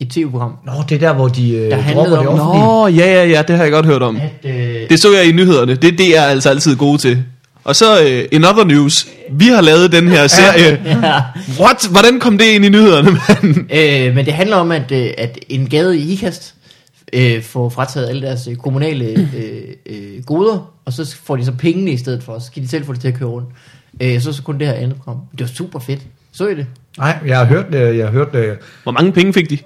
Et tv-program. Nå, det er der, hvor de øh, Der handlede dropper det om- offentlige. Nå, ja, ja, ja, det har jeg godt hørt om. At, øh, Det så jeg i nyhederne. Det, det er jeg altså altid gode til. Og så uh, in other news. Vi har lavet den her serie. ja. What? Hvordan kom det ind i nyhederne, mand? Øh, men det handler om, at, at en gade i Ikast øh, får frataget alle deres kommunale øh, øh, goder, og så får de så pengene i stedet for, så skal de selv få det til at køre rundt. Øh, så så kun det her andet program. Det var super fedt. Så I det? Nej, jeg har hørt det. Jeg har hørt det. Hvor mange penge fik de?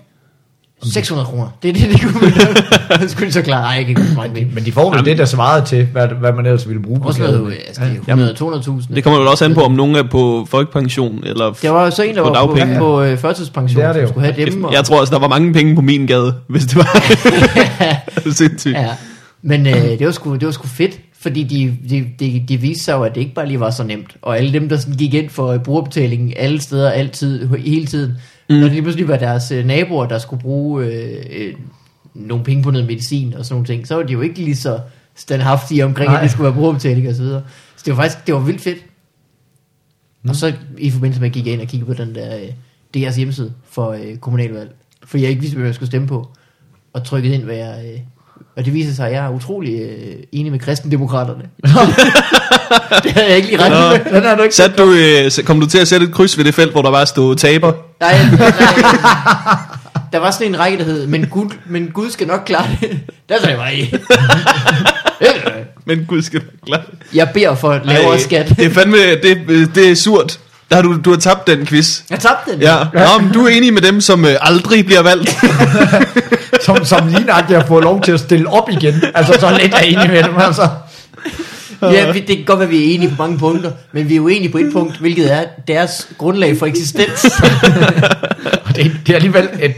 600 kroner. Det er det, de kunne Det skulle de så klare. Ej, ikke meget penge. Men de får vel det, der så meget til, hvad, hvad man ellers ville bruge på Også noget, altså, det er 100-200.000. Det kommer jo også an på, om nogen er på folkepension, eller... Der var så en, der På var på, dagpenge. på øh, førtidspension, Det er det jo. skulle have dem. Og, Jeg tror også, der var mange penge på min gade, hvis det var sindssygt. Ja, men øh, det, var sgu, det var sgu fedt, fordi de, de, de, de viste sig jo, at det ikke bare lige var så nemt. Og alle dem, der sådan gik ind for øh, brugerbetaling alle steder, altid, hele tiden, mm. når det lige pludselig var deres øh, naboer, der skulle bruge øh, øh, nogle penge på noget medicin og sådan nogle ting, så var de jo ikke lige så standhaftige omkring, Nej. At det skulle være brugerbetaling og så videre. Så det var faktisk, det var vildt fedt. Mm. Og så i forbindelse med, at jeg gik ind og kiggede på den der, øh, deres hjemmeside for øh, kommunalvalg, for jeg ikke vidste, hvad jeg skulle stemme på, og trykkede ind, hvad jeg... Øh, og det viser sig, at jeg er utrolig øh, enig med kristendemokraterne. det havde jeg ikke lige regnet med. Den er du ikke Sat du, øh, kom du til at sætte et kryds ved det felt, hvor der bare stod taber? Nej, nej, der var sådan en række, der hed, men Gud, men Gud skal nok klare det. Der sagde jeg bare i. Men gud skal du klare det. Jeg beder for lavere Ej, skat. Det er fandme, det, det er surt. Der har du, du har tabt den quiz. Jeg tabte den. Ja, Nå, men du er enig med dem, som øh, aldrig bliver valgt. som, som lige at jeg får lov til at stille op igen. Altså, så lidt er jeg enig med dem, altså. Ja, vi- det kan godt være, at vi er enige på mange punkter, men vi er uenige på et punkt, hvilket er deres grundlag for eksistens. Og det, det er alligevel et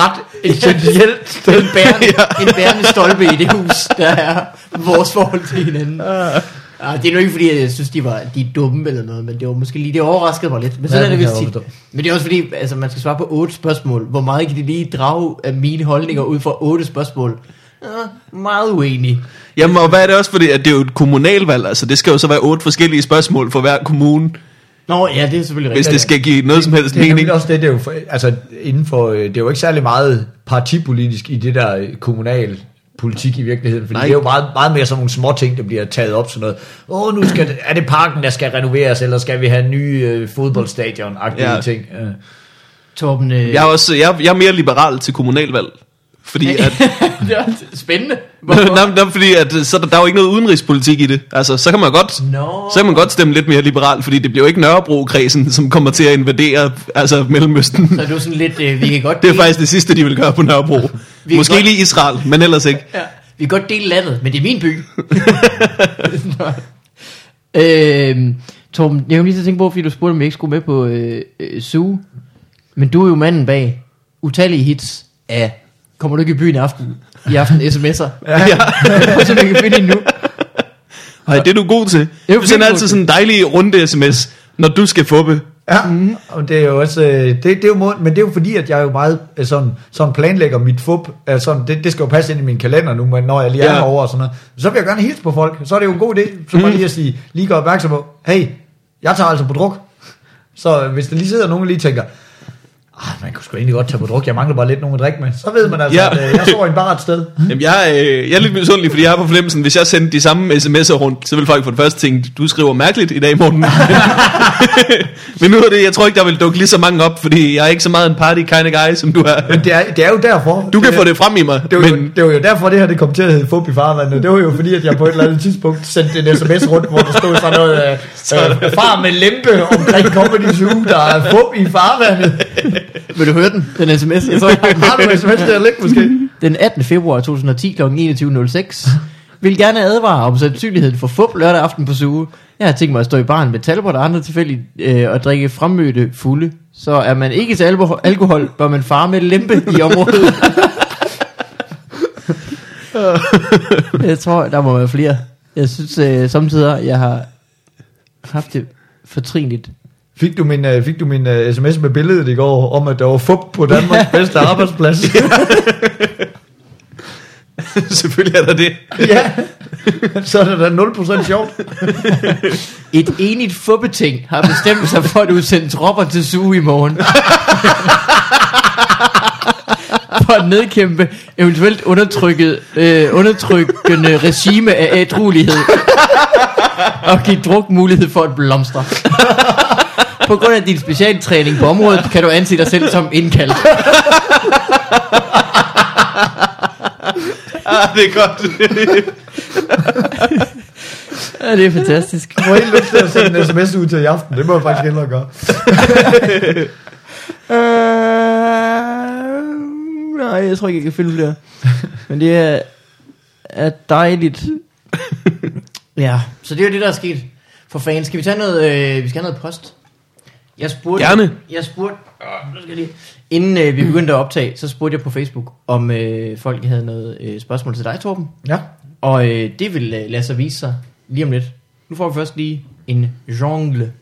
ret essentielt en, bærende, en bærende stolpe i det hus, der er vores forhold til hinanden. Ja, det er nu ikke fordi, jeg synes, de var de er dumme eller noget, men det var måske lige, det overraskede mig lidt. Men sådan Ja, er det det vist tit. Men det er også fordi, altså, man skal svare på otte spørgsmål. Hvor meget kan de lige drage af mine holdninger ud fra otte spørgsmål? Ja, meget uenig. Jamen, og hvad er det også, fordi at det er jo et kommunalvalg, altså det skal jo så være otte forskellige spørgsmål for hver kommune, Nå, ja, det er selvfølgelig hvis rigtigt. det skal give noget som helst Det er mening. nemlig også det, det er jo, for, altså inden for, øh, det er jo ikke særlig meget partipolitisk i det der øh, kommunal politik i virkeligheden, fordi Nej. Det er jo meget, meget mere sådan nogle små ting, der bliver taget op sådan noget. Åh, nu skal det, er det parken, der skal renoveres, eller skal vi have nye øh, fodboldstadion-agtige Ja. ja. ting. Øh. Torben, øh, Jeg er, også, jeg, jeg er mere liberal til kommunalvalg. Fordi at, det er spændende. nej, nej, fordi at, så er der, der er jo ikke noget udenrigspolitik i det. Altså, så kan man godt, Nå. så kan man godt stemme lidt mere liberalt, fordi det bliver jo ikke Nørrebro-kredsen, som kommer til at invadere altså, Mellemøsten. Så er du sådan lidt, øh, vi kan godt Det er dele- faktisk det sidste, de vil gøre på Nørrebro. Vi Måske godt- lige Israel, men ellers ikke. Ja, vi kan godt dele landet, men det er min by. Øhm, Torben, jeg kom lige til at tænke på, fordi du spurgte, om jeg ikke skulle med på øh, øh, Zoo. Men du er jo manden bag utallige hits af Kommer du ikke i byen i aften? I aften sms'er. Ja. Og så vi kan finde en nu. Ej, det er du god til. Du sender altid sådan en dejlig runde sms, når du skal fubbe. Ja, mm. og det er jo også, øh, det, det er jo men det er jo fordi, at jeg jo meget øh, sådan, sådan planlægger mit fup, sådan, det, det skal jo passe ind i min kalender nu, men når jeg lige er Ja. herovre og sådan noget, så vil jeg gerne hilse på folk, så er det jo en god idé, så bare lige at sige, lige gøre opmærksom på, hey, jeg tager altså på druk, så øh, hvis der lige sidder nogen og lige tænker, ah, man kunne sgu egentlig godt tage på druk, jeg mangler bare lidt nogen at drikke med, så ved man altså, Ja. at øh, jeg står i en bar et sted. Jamen, jeg, øh, jeg er lidt misundelig, fordi jeg er på fornemmelsen, hvis jeg sendte de samme sms'er rundt, så vil folk for det første tænke, du skriver mærkeligt i dag, Morten. Men nu er det, jeg tror ikke, der vil dukke lige så mange op, fordi jeg er ikke så meget en party kind of guy, som du er. Men det er, det er jo derfor. Du kan det, få det frem i mig, Det var, men jo, det var jo derfor, det her det kom til at hedde fup i farvandet. Det var jo fordi, at jeg på et eller andet tidspunkt sendte en sms rundt, hvor der stod sådan noget, øh, øh, far med lempe omkring Comedy Zoo, der er fup i farvandet. Vil du høre den? Den sms? Jeg har den. Har du en sms der ligge måske? Den 18. februar 2010 kl. 21.06 vil gerne advare om sandsynligheden for fup lørdag aften på suge. Jeg har tænkt mig at stå i baren med Talbot og andre tilfældigt øh, og drikke fremmødte fulde. Så er man ikke til alkohol, alkohol bør man fare med lempe i området. jeg tror, der må være flere. Jeg synes øh, samtidig, jeg har haft det fortrinligt. Fik du min, uh, fik du min uh, sms med billedet i går, om at der var fup på Danmarks bedste arbejdsplads? selvfølgelig er der det. ja, så er det da 0% sjovt. Et enigt fubbeting har bestemt sig for at udsende tropper til suge i morgen. for at nedkæmpe eventuelt undertrykket, øh, undertrykkende regime af ædruelighed. og give druk mulighed for at blomstre. På grund af din specialtræning på området, kan du anse dig selv som indkaldt. Ah, det er godt. Ja, det er fantastisk. Jeg var helt lyst til at sende en sms ud til i aften. Det må jeg faktisk hellere gøre. Øh, nej, jeg tror ikke, jeg kan finde flere. Men det er, er dejligt. Ja, så det er jo det, der er sket for fans. Skal vi tage noget, øh, vi skal have noget post? Jeg spurgte, Gerne. Jeg spurgte, øh, nu skal jeg lige, inden øh, vi begyndte at optage, så spurgte jeg på Facebook, om øh, folk havde noget øh, spørgsmål til dig, Torben. Ja. Og øh, det vil øh, lade sig vise sig lige om lidt. Nu får vi først lige en jongle.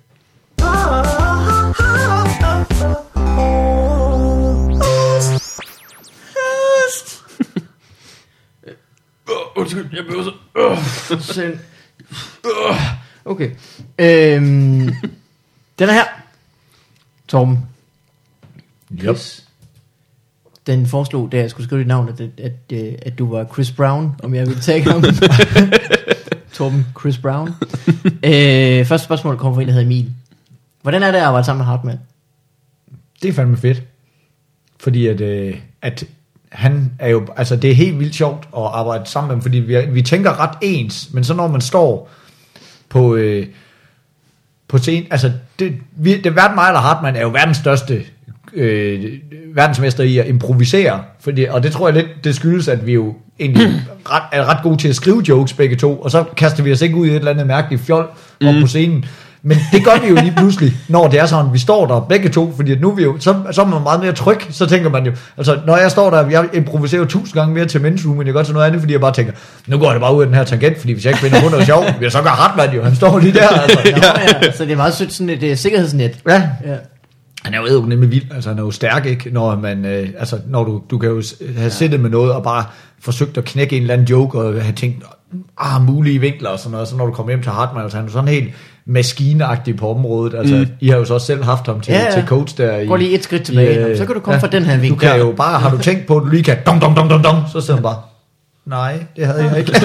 Uh, undskyld, jeg blev så... Send. Okay. Øhm, den er her. Torben. Yep. Den foreslog, da jeg skulle skrive dit navn, at, at, at, øh, at du var Chris Brown, om jeg ville tage ham. Torben Chris Brown. øh, første spørgsmål kommer fra en, der hedder Emil. Hvordan er det at arbejde sammen med Hartmann? Det er fandme fedt. Fordi at, øh, at han er jo, altså det er helt vildt sjovt at arbejde sammen med ham, fordi vi, er- vi tænker ret ens, men så når man står på, øh, på scenen, altså det, vi, det verden mig eller Hartmann er jo verdens største øh, verdensmester i at improvisere, fordi, og det tror jeg lidt, det skyldes, at vi jo egentlig ret, er ret gode til at skrive jokes begge to, og så kaster vi os ikke ud i et eller andet mærkeligt fjol mm. op på scenen. Men det gør vi jo lige pludselig, når det er sådan, vi står der begge to, fordi at nu er vi jo, så, så er man meget mere tryg, så tænker man jo, altså når jeg står der, jeg improviserer jo tusind gange mere til room, end jeg gør til noget andet, fordi jeg bare tænker, nu går det bare ud af den her tangent, fordi hvis jeg ikke finder på noget sjovt, ja, så gør Hartmann jo, han står lige der, altså. Nå, ja. Så det er meget sødt sådan et uh, sikkerhedsnet. Ja, Ja. han er jo eddermame nemlig vild, altså han er jo stærk, ikke? Når man, øh, altså når du, du kan jo have siddet med noget og bare forsøgt at knække en eller anden joke og have tænkt, ah, mulige vinkler og sådan noget, så når du kommer hjem til Hartmann, altså han er sådan helt maskineagtig på området, altså mm. I har jo så også selv haft ham til, Ja, ja, ja. ja. til coach der i... Gå lige et skridt tilbage, øh, så kan du komme fra den her Du vinkel. kan jo bare, har du tænkt på, at du lige kan dong, dong, dong, dong, dong, så sidder han bare, Nej, det havde jeg ikke.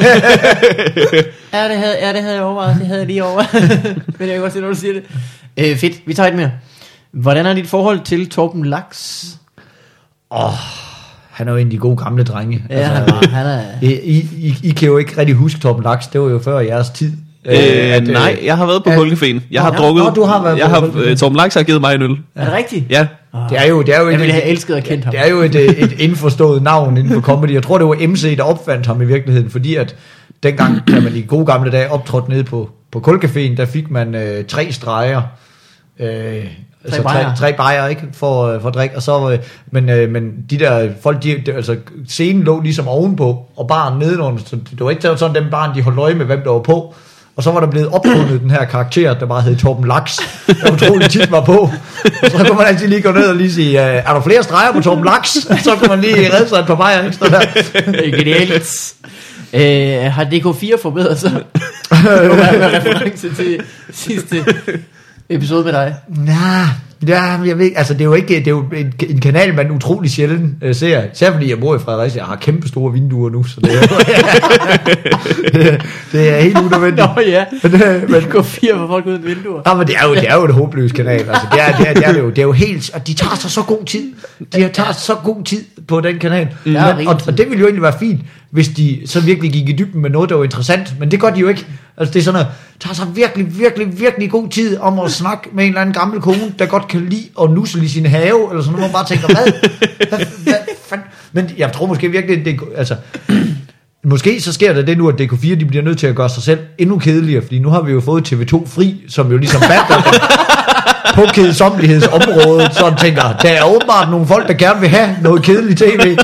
Ja, det havde, ja, det havde jeg overvejet. Det havde jeg lige overvejet. Men jeg kan godt se, når du siger det. Øh, fedt, vi tager et mere. Hvordan er dit forhold til Torben Laks? Han er jo en af de gode gamle drenge. Ja, han er, han er... I, I, I, I kan jo ikke rigtig huske Torben Laks, det var jo før jeres tid. Øh, at, nej, jeg har været på Hulkefeen. Jeg har Nå, drukket. nå, du har været jeg på har, øh, Torben Laks har givet mig en øl. Er det rigtigt? Ja. Det er jo, det er jo Jeg et- ville have elsket at kende ham. Det er jo et, øh, et indforstået navn inden for comedy. Jeg tror, det var MC, der opfandt ham i virkeligheden, fordi at dengang, da man i gode gamle dage optrådte nede på, på Kulcaféen, der fik man øh, tre streger. Øh, altså bajer. tre, tre bajer, ikke? For, øh, for at drikke. Og så, øh, men, øh, men de der folk, de, de, altså scenen lå ligesom ovenpå, og baren nedenunder. Så det var ikke sådan, dem baren, de holdt øje med, hvem der var på. Og så var der blevet opfundet den her karakter, der bare hed Torben Laks, der utrolig tit var på. Og så kunne man altid lige gå ned og lige sige, øh, er der flere streger på Torben Laks? Så kunne man lige redde sig et par bajer ekstra der. Genialt. Øh, har DK4 forbedret sig? med med reference til sidste episode med dig. Nej, ja, jeg ved altså det er jo ikke, det er jo en, en kanal, man utrolig sjældent uh, ser. Især fordi jeg bor i Fredericia, jeg har kæmpe store vinduer nu, så det er, det, det er helt unødvendigt. Nå ja, Men, øh, men, DK4 for folk uden vinduer. Ja, men det er jo, det er jo et håbløst kanal. Altså, det, er, det, er, det, er det, jo, det er jo helt... Og de tager sig så god tid. De tager så god tid på den kanal. Ja, men, og, og det ville jo egentlig være fint, hvis de så virkelig gik i dybden med noget, der var interessant. Men det gør de jo ikke. Altså, det er sådan noget, tager sig virkelig, virkelig, virkelig god tid om at snakke med en eller anden gammel kone, der godt kan lide at nussel i sin have, eller sådan noget. Man bare tænker, hvad? hvad, hvad fanden? Men jeg tror måske virkelig, det, altså, Måske så sker der det nu, at DK4 de bliver nødt til at gøre sig selv endnu kedeligere, fordi nu har vi jo fået TV2 Fri, som jo ligesom batter på kedsomlighedsområdet, så tænker, der er åbenbart nogle folk, der gerne vil have noget kedeligt tv.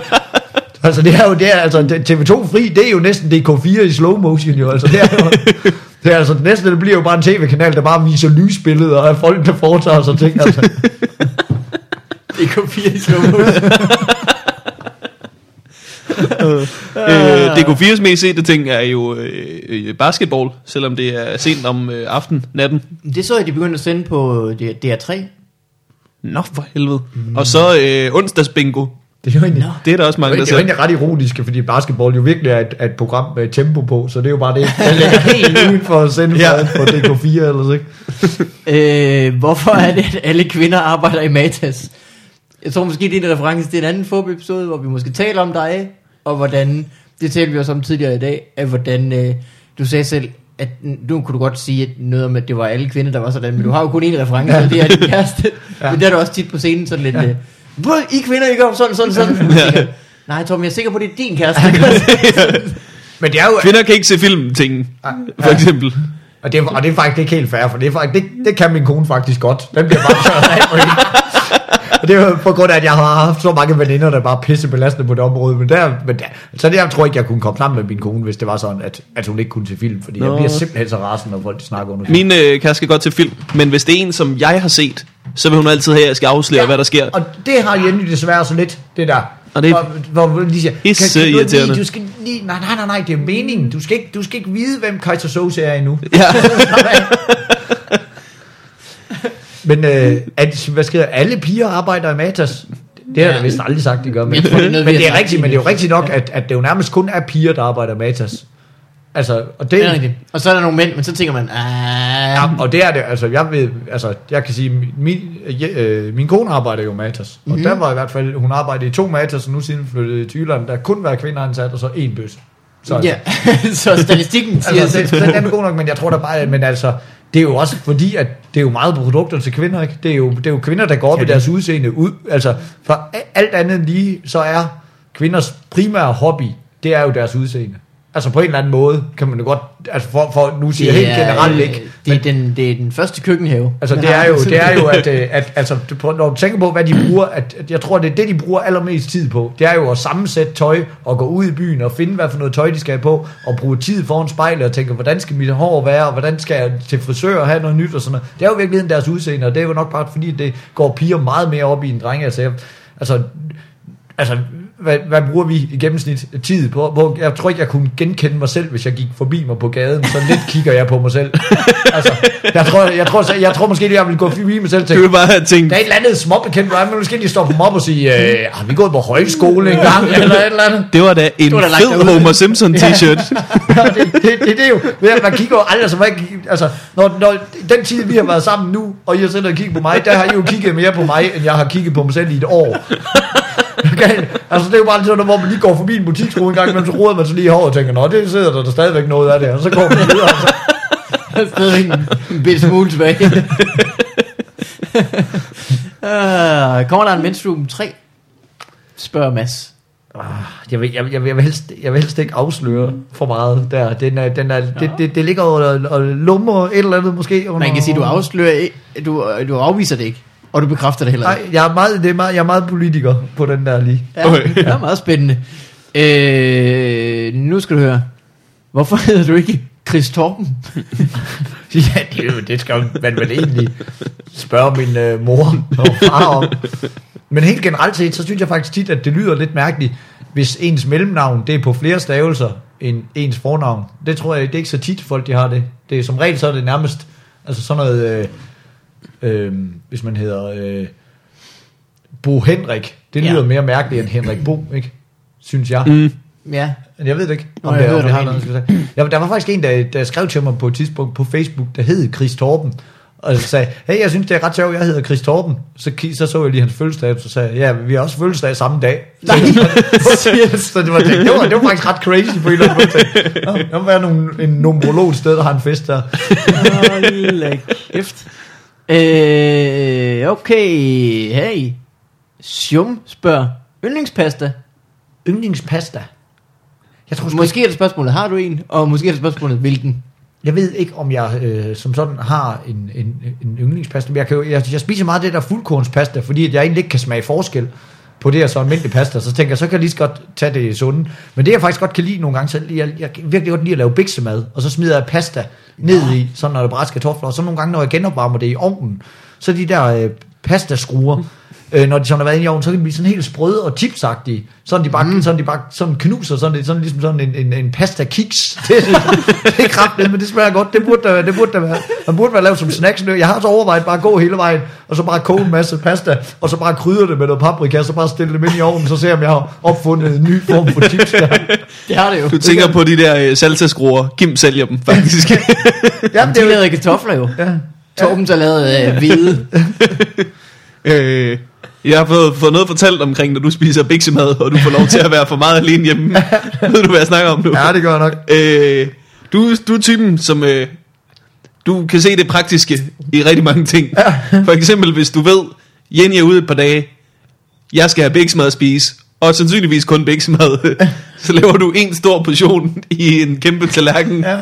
Altså det er jo det er, altså TV2 Fri, det er jo næsten DK4 i slow motion jo, altså det er jo, det er altså det næste, det bliver jo bare en tv-kanal, der bare viser lysbilleder af folk, der foretager sig ting, altså. DK4 i slow motion. Øh, DK4's mest sete ting er jo øh, øh, basketball, selvom det er sent om øh, aften, natten. Det så jeg, de begyndte at sende på DR3. Nå for helvede. Mm. Og så øh, onsdags bingo. Det er jo egentlig, Nå. Det er der også Det mange, er, der det er jo egentlig ret ironisk, fordi basketball jo virkelig er et, er et program med tempo på, så det er jo bare det, der ligger helt uden for at sende Ja. ja. på DK4 eller ikke. Øh, hvorfor er det, at alle kvinder arbejder i Matas? Jeg tror måske, det er en reference til en anden FOB-episode, hvor vi måske taler om dig, og hvordan, det talte vi også om tidligere i dag, at hvordan øh, du sagde selv, at nu kunne du godt sige at noget om, at det var alle kvinder, der var sådan, men du har jo kun én reference, og det er din kæreste. ja. Men det er du også tit på scenen sådan lidt, ja. Øh, I kvinder, I gør sådan, sådan, sådan. Ja. Nej, Tom, jeg er sikker på, at det er din kæreste. Men det er jo, Kvinder kan ikke se film ting, for eksempel. og det, er, og det er faktisk ikke helt fair, for det, er faktisk, det, det kan min kone faktisk godt. Den bliver bare tørret af. Og det er jo på grund af, at jeg har haft så mange veninder, der bare pisse belastende på det område. Men der, men der, så det, jeg tror ikke, jeg kunne komme sammen med min kone, hvis det var sådan, at, at hun ikke kunne se film. Fordi Nå. Jeg bliver simpelthen så rasende, når folk snakker under film. Min øh, kæreste skal godt til film, men hvis det er en, som jeg har set, så vil hun altid have, at jeg skal afsløre, ja. hvad der sker. Og det har Jenny desværre så lidt, det der. Og det er hvor, hvor de siger, pisse du, ikke irriterende. lige, du skal lige, nej, nej, nej, nej, det er meningen. Du skal ikke, du skal ikke vide, hvem Kaiser Sose er endnu. Ja. Men øh, at, hvad sker der? Alle piger arbejder i Matas. Det har jeg vist aldrig sagt, de gør. Men, tror, det er noget, men det er rigtigt, men det er jo rigtigt nok, at, at det jo nærmest kun er piger, der arbejder i Matas. Altså, og det, Det er rigtigt. Og så er der nogle mænd, men så tænker man, ah, Ja, og det er det, altså jeg ved, altså jeg kan sige, min, øh, min kone arbejder jo i Matas, og Mhm. der var i hvert fald, hun arbejdede i to Matas, og nu siden flyttede til Jylland, der kun var kvinder ansat, og så en bøs. Så, ja. så statistikken siger altså, altså, det, den, er god nok, men jeg tror da bare, men altså, det er jo også fordi, at det er jo meget produkter til kvinder, ikke? Det er jo, det er jo kvinder, der går op Ja, i deres udseende ud, altså, for alt andet lige, så er kvinders primære hobby, det er jo deres udseende. Altså på en eller anden måde, kan man jo godt, altså for, for nu siger helt generelt ikke, Det er, den, det er den første køkkenhave. Altså det er jo, det er jo at, øh, at altså, når du tænker på, hvad de bruger, at, at jeg tror, det er det, de bruger allermest tid på. Det er jo at sammensætte tøj og gå ud i byen og finde, hvad for noget tøj, de skal have på, og bruge tid foran spejlet og tænke, hvordan skal mit hår være, og hvordan skal jeg til frisør og have noget nyt og sådan noget. Det er jo virkelig deres udseende, og det er jo nok bare fordi, det går piger meget mere op i en drenge. Altså, jeg, altså, altså hvad, hvad bruger vi i gennemsnit tid på? Hvor, jeg tror ikke, jeg kunne genkende mig selv, hvis jeg gik forbi mig på gaden. Så lidt kigger jeg på mig selv. altså, jeg tror, jeg tror, jeg, jeg tror måske, at jeg ville gå forbi mig selv og Du tænke, vil bare have tænkt, der er et eller andet småbekendt, hvor jeg måske lige står på mig op og sige, øh, har vi gået på højskole en gang, eller et eller andet. det var da en var da fed. Homer Simpson t-shirt. Ja, det, det, det, det, er jo, ved at man kigger jo aldrig, så man, ikke- altså, når, når den tid, vi har været sammen nu, og I har siddet og kigget på mig, der har I jo kigget mere på mig, end jeg har kigget på mig selv i et år. Okay? Altså, det er jo bare sådan, hvor man lige går forbi en butiksskole en gang, men så roder man så lige i håret og tænker, nå, det sidder der, der stadigvæk noget af det, og så går man videre, og så, Der er stadigvæk en, en bitte smule tilbage. uh, kommer der en menstruum 3? Spørger Mads. jeg vil, jeg, vil- jeg, vil, jeg, vil helst, jeg vil helst ikke afsløre for meget der. Den er, den er, det, det, det ligger og, og lummer et eller andet måske. Under, Man kan sige, du afslører du, du afviser det ikke, og du bekræfter det heller Nej, ikke. jeg er, meget, det er meget, jeg er meget politiker på den der lige. Ja, Okay. det er meget spændende. Øh, nu skal du høre. Hvorfor hedder du ikke Chris Torben? Ja, det, er jo, det skal man vel egentlig spørge min øh, mor og far om. Men helt generelt set, så synes jeg faktisk tit, at det lyder lidt mærkeligt, hvis ens mellemnavn, det er på flere stavelser end ens fornavn. Det tror jeg, det er ikke så tit folk, de har det. Det er som regel, så er det nærmest, altså sådan noget, øh, øh, hvis man hedder øh, Bo Henrik, det Ja. lyder mere mærkeligt end Henrik Bo, ikke? Synes jeg. Mm. Ja, Men Jeg ved det ikke. Nå, Om jeg det, ved om det har noget, skal ja, der var faktisk en, der, der skrev til mig på et tidspunkt på Facebook, der hed Chris Torben. Og så sagde, hey, jeg synes, det er ret sjovt, jeg hedder Chris Torben. Så, så så jeg lige hans fødselsdag, så sagde jeg, ja, vi har også fødselsdag samme dag. Nej, så det var, det, var, det var faktisk ret crazy på en eller anden måde. Nå, Der må være nogle, en numerolog et sted, der har en fest der. Hold kæft. Øh, okay, hey. Sjum spørger, yndlingspasta? Yndlingspasta. Jeg tror Måske er det spørgsmålet, har du en? Og måske er det spørgsmålet, hvilken? Jeg ved ikke, om jeg øh, som sådan har en, en, en yndlingspasta, men jeg, kan jo, jeg, jeg spiser meget af det der fuldkornspasta, fordi jeg egentlig ikke kan smage forskel på det og så almindelig pasta, så tænker jeg, så kan jeg lige så godt tage det sunde. Men det jeg faktisk godt kan lide nogle gange, så jeg, jeg kan virkelig godt lide at lave biksemad, og så smider jeg pasta ned i, sådan når der er brætske kartofler, og så nogle gange, når jeg genopvarmer det i ovnen, så de der øh, pastaskruer, øh, når de sådan har været inde i ovnen, så kan de blive sådan helt sprøde og chipsagtige, sådan de bare, mm. sådan de bare sådan knuser, sådan, det sådan ligesom sådan en, en, en pasta kiks. Det, det er kraftigt, men det smager godt. Det burde der, det burde der være. Man burde være lavet som snacks. Jeg har så overvejet bare at gå hele vejen, og så bare koge en masse pasta, og så bare krydre det med noget paprika, og så bare stille det ind i ovnen, så ser jeg, om jeg har opfundet en ny form for chips der. Det har det jo. Du tænker på de der øh, salsa-skruer. Kim sælger dem, faktisk. Ja, De det er jo, lavede kartofler jo. ja. Torben så lavede øh, hvide. Øh, jeg har fået, fået noget fortalt omkring, når du spiser biksemad, og du får lov til at være for meget alene hjemme. Ved du, hvad jeg snakker om nu? ja, det gør jeg nok. Øh, du, du er typen, som... Øh, du kan se det praktiske i rigtig mange ting. For eksempel, hvis du ved, Jenny er ude et par dage, jeg skal have biksemad at spise, og sandsynligvis kun biksemad, så laver du en stor portion i en kæmpe tallerken, Ja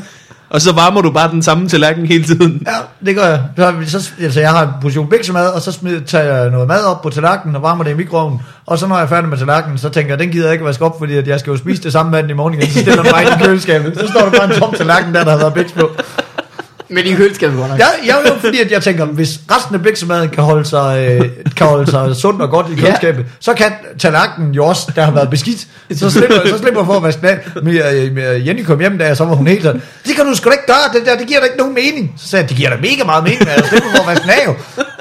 og så varmer du bare den samme tallerken hele tiden. Ja, det gør jeg. Så, så, altså, jeg har en portion biksemad, og så smider, tager jeg noget mad op på tallerkenen og varmer det i mikroovnen. Og så når jeg er færdig med tallerkenen, så tænker jeg, den gider jeg ikke vaske op, fordi at jeg skal jo spise det samme mand i morgen igen. Så stiller jeg mig i køleskabet. Så står der bare en tom tallerken der, der har været biks på. Men i køleskabet godt nok. Ja, jeg jo fordi, at jeg tænker, hvis resten af biksemaden kan holde sig, øh, kan holde sig sundt og godt i køleskabet, så kan tallerkenen jo også, der har været beskidt. Så slipper, så slipper for at vaske den af. Men øh, øh, Jenny kom hjem der, så var hun helt sådan, det kan du sgu da ikke gøre, det der, det giver da ikke nogen mening. Så sagde jeg, det giver da mega meget mening, at jeg slipper for at vaske den af jo.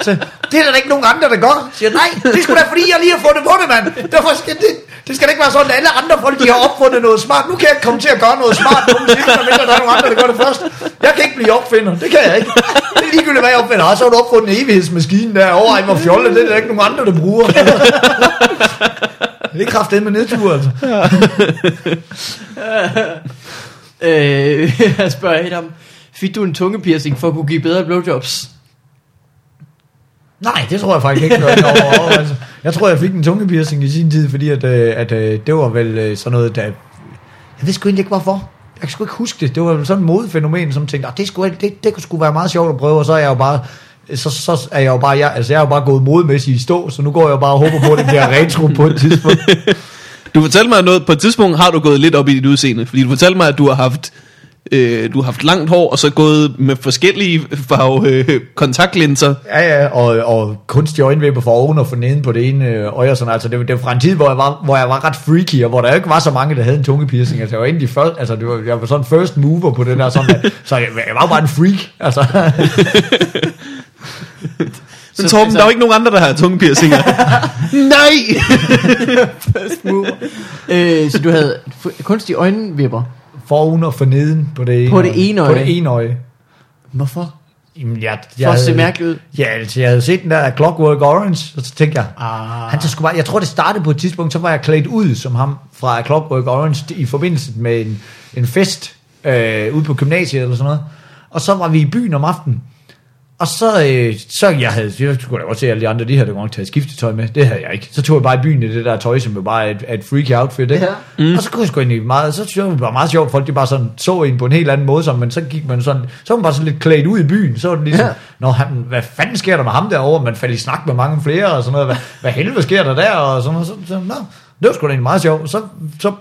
Så det er der ikke nogen andre, der gør. Så siger nej, det er sgu da fordi, jeg lige har fundet på det, mand. Derfor skal det, det skal da ikke være sådan, at alle andre folk, de har opfundet noget smart. Nu kan jeg komme til at gøre noget smart, nogensinde, medmindre der er nogen andre, der gør det først. Jeg kan ikke blive opfinder, det kan jeg ikke. Det er ligegyldigt, hvad jeg opfinder. Og så har du opfundet en evighedsmaskine der. Overrej, hvor fjollet, det er der ikke nogen andre, der bruger. Det er kraftedt med nedtur, altså. Øh, jeg spørger Adam, fik du en tungepiercing for at kunne give bedre blowjobs? Nej, det tror jeg faktisk ikke. Noget, over, over, altså. Jeg tror, jeg fik en tungepiercing i sin tid, fordi at, øh, at øh, det var vel øh, sådan noget, der... Jeg ved sgu egentlig ikke, hvorfor. Jeg kan sgu ikke huske det. Det var sådan et modefænomen, som tænkte, "Ah, det, skulle, det, det kunne sgu være meget sjovt at prøve, og så er jeg jo bare... Så, så er jeg jo bare, jeg, altså jeg er jo bare gået modmæssigt i stå, så nu går jeg bare og håber på, at det bliver retro på et tidspunkt. Du fortalte mig noget, på et tidspunkt har du gået lidt op i dit udseende, fordi du fortalte mig, at du har haft Øh, du har haft langt hår, og så gået med forskellige farve øh, kontaktlinser. Ja, ja, og, og kunstige øjenvipper for oven og for neden på det ene øh, øje og sådan. Altså, det, var- det var fra en tid, hvor jeg, var, hvor jeg var ret freaky, og hvor der ikke var så mange, der havde en tungepiercing. Altså, jeg var egentlig først, altså, det var, jeg var sådan first mover på det der, sådan, at, så jeg, jeg var bare en freak. Altså, Men Så- Torben, så- der er jo ikke nogen andre, der har tungepiercinger. Nej! First mover. øh, så du havde kunstige øjenvipper. Foroven og for neden på det ene På det øje. ene På øje. det ene øje. Hvorfor? Jamen, jeg, For at se mærkeligt ud. Ja, altså, jeg havde set den der Clockwork Orange, og så tænkte jeg, Ah. han så skulle bare, jeg tror det startede på et tidspunkt, så var jeg klædt ud som ham fra Clockwork Orange i forbindelse med en, en fest øh, ude på gymnasiet eller sådan noget. Og så var vi i byen om aftenen. Og så, øh, så jeg havde, jeg skulle da godt se alle de andre, de havde da godt taget skiftetøj med. Det havde jeg ikke. Så tog jeg bare i byen i det der tøj, som jo bare er et, et freaky outfit, ikke? Ja. Mm. Og så kunne jeg sgu egentlig meget, så synes jeg, det var meget sjovt, folk de bare sådan så en på en helt anden måde, som, men så gik man sådan, så var man bare sådan lidt klædt ud i byen, så var det ligesom, Ja. Nå, han, hvad fanden sker der med ham derovre? Man faldt i snak med mange flere og sådan noget, hvad, hvad helvede sker der der? Og sådan noget, så, så, nå, det var sgu da egentlig meget sjovt. Så, så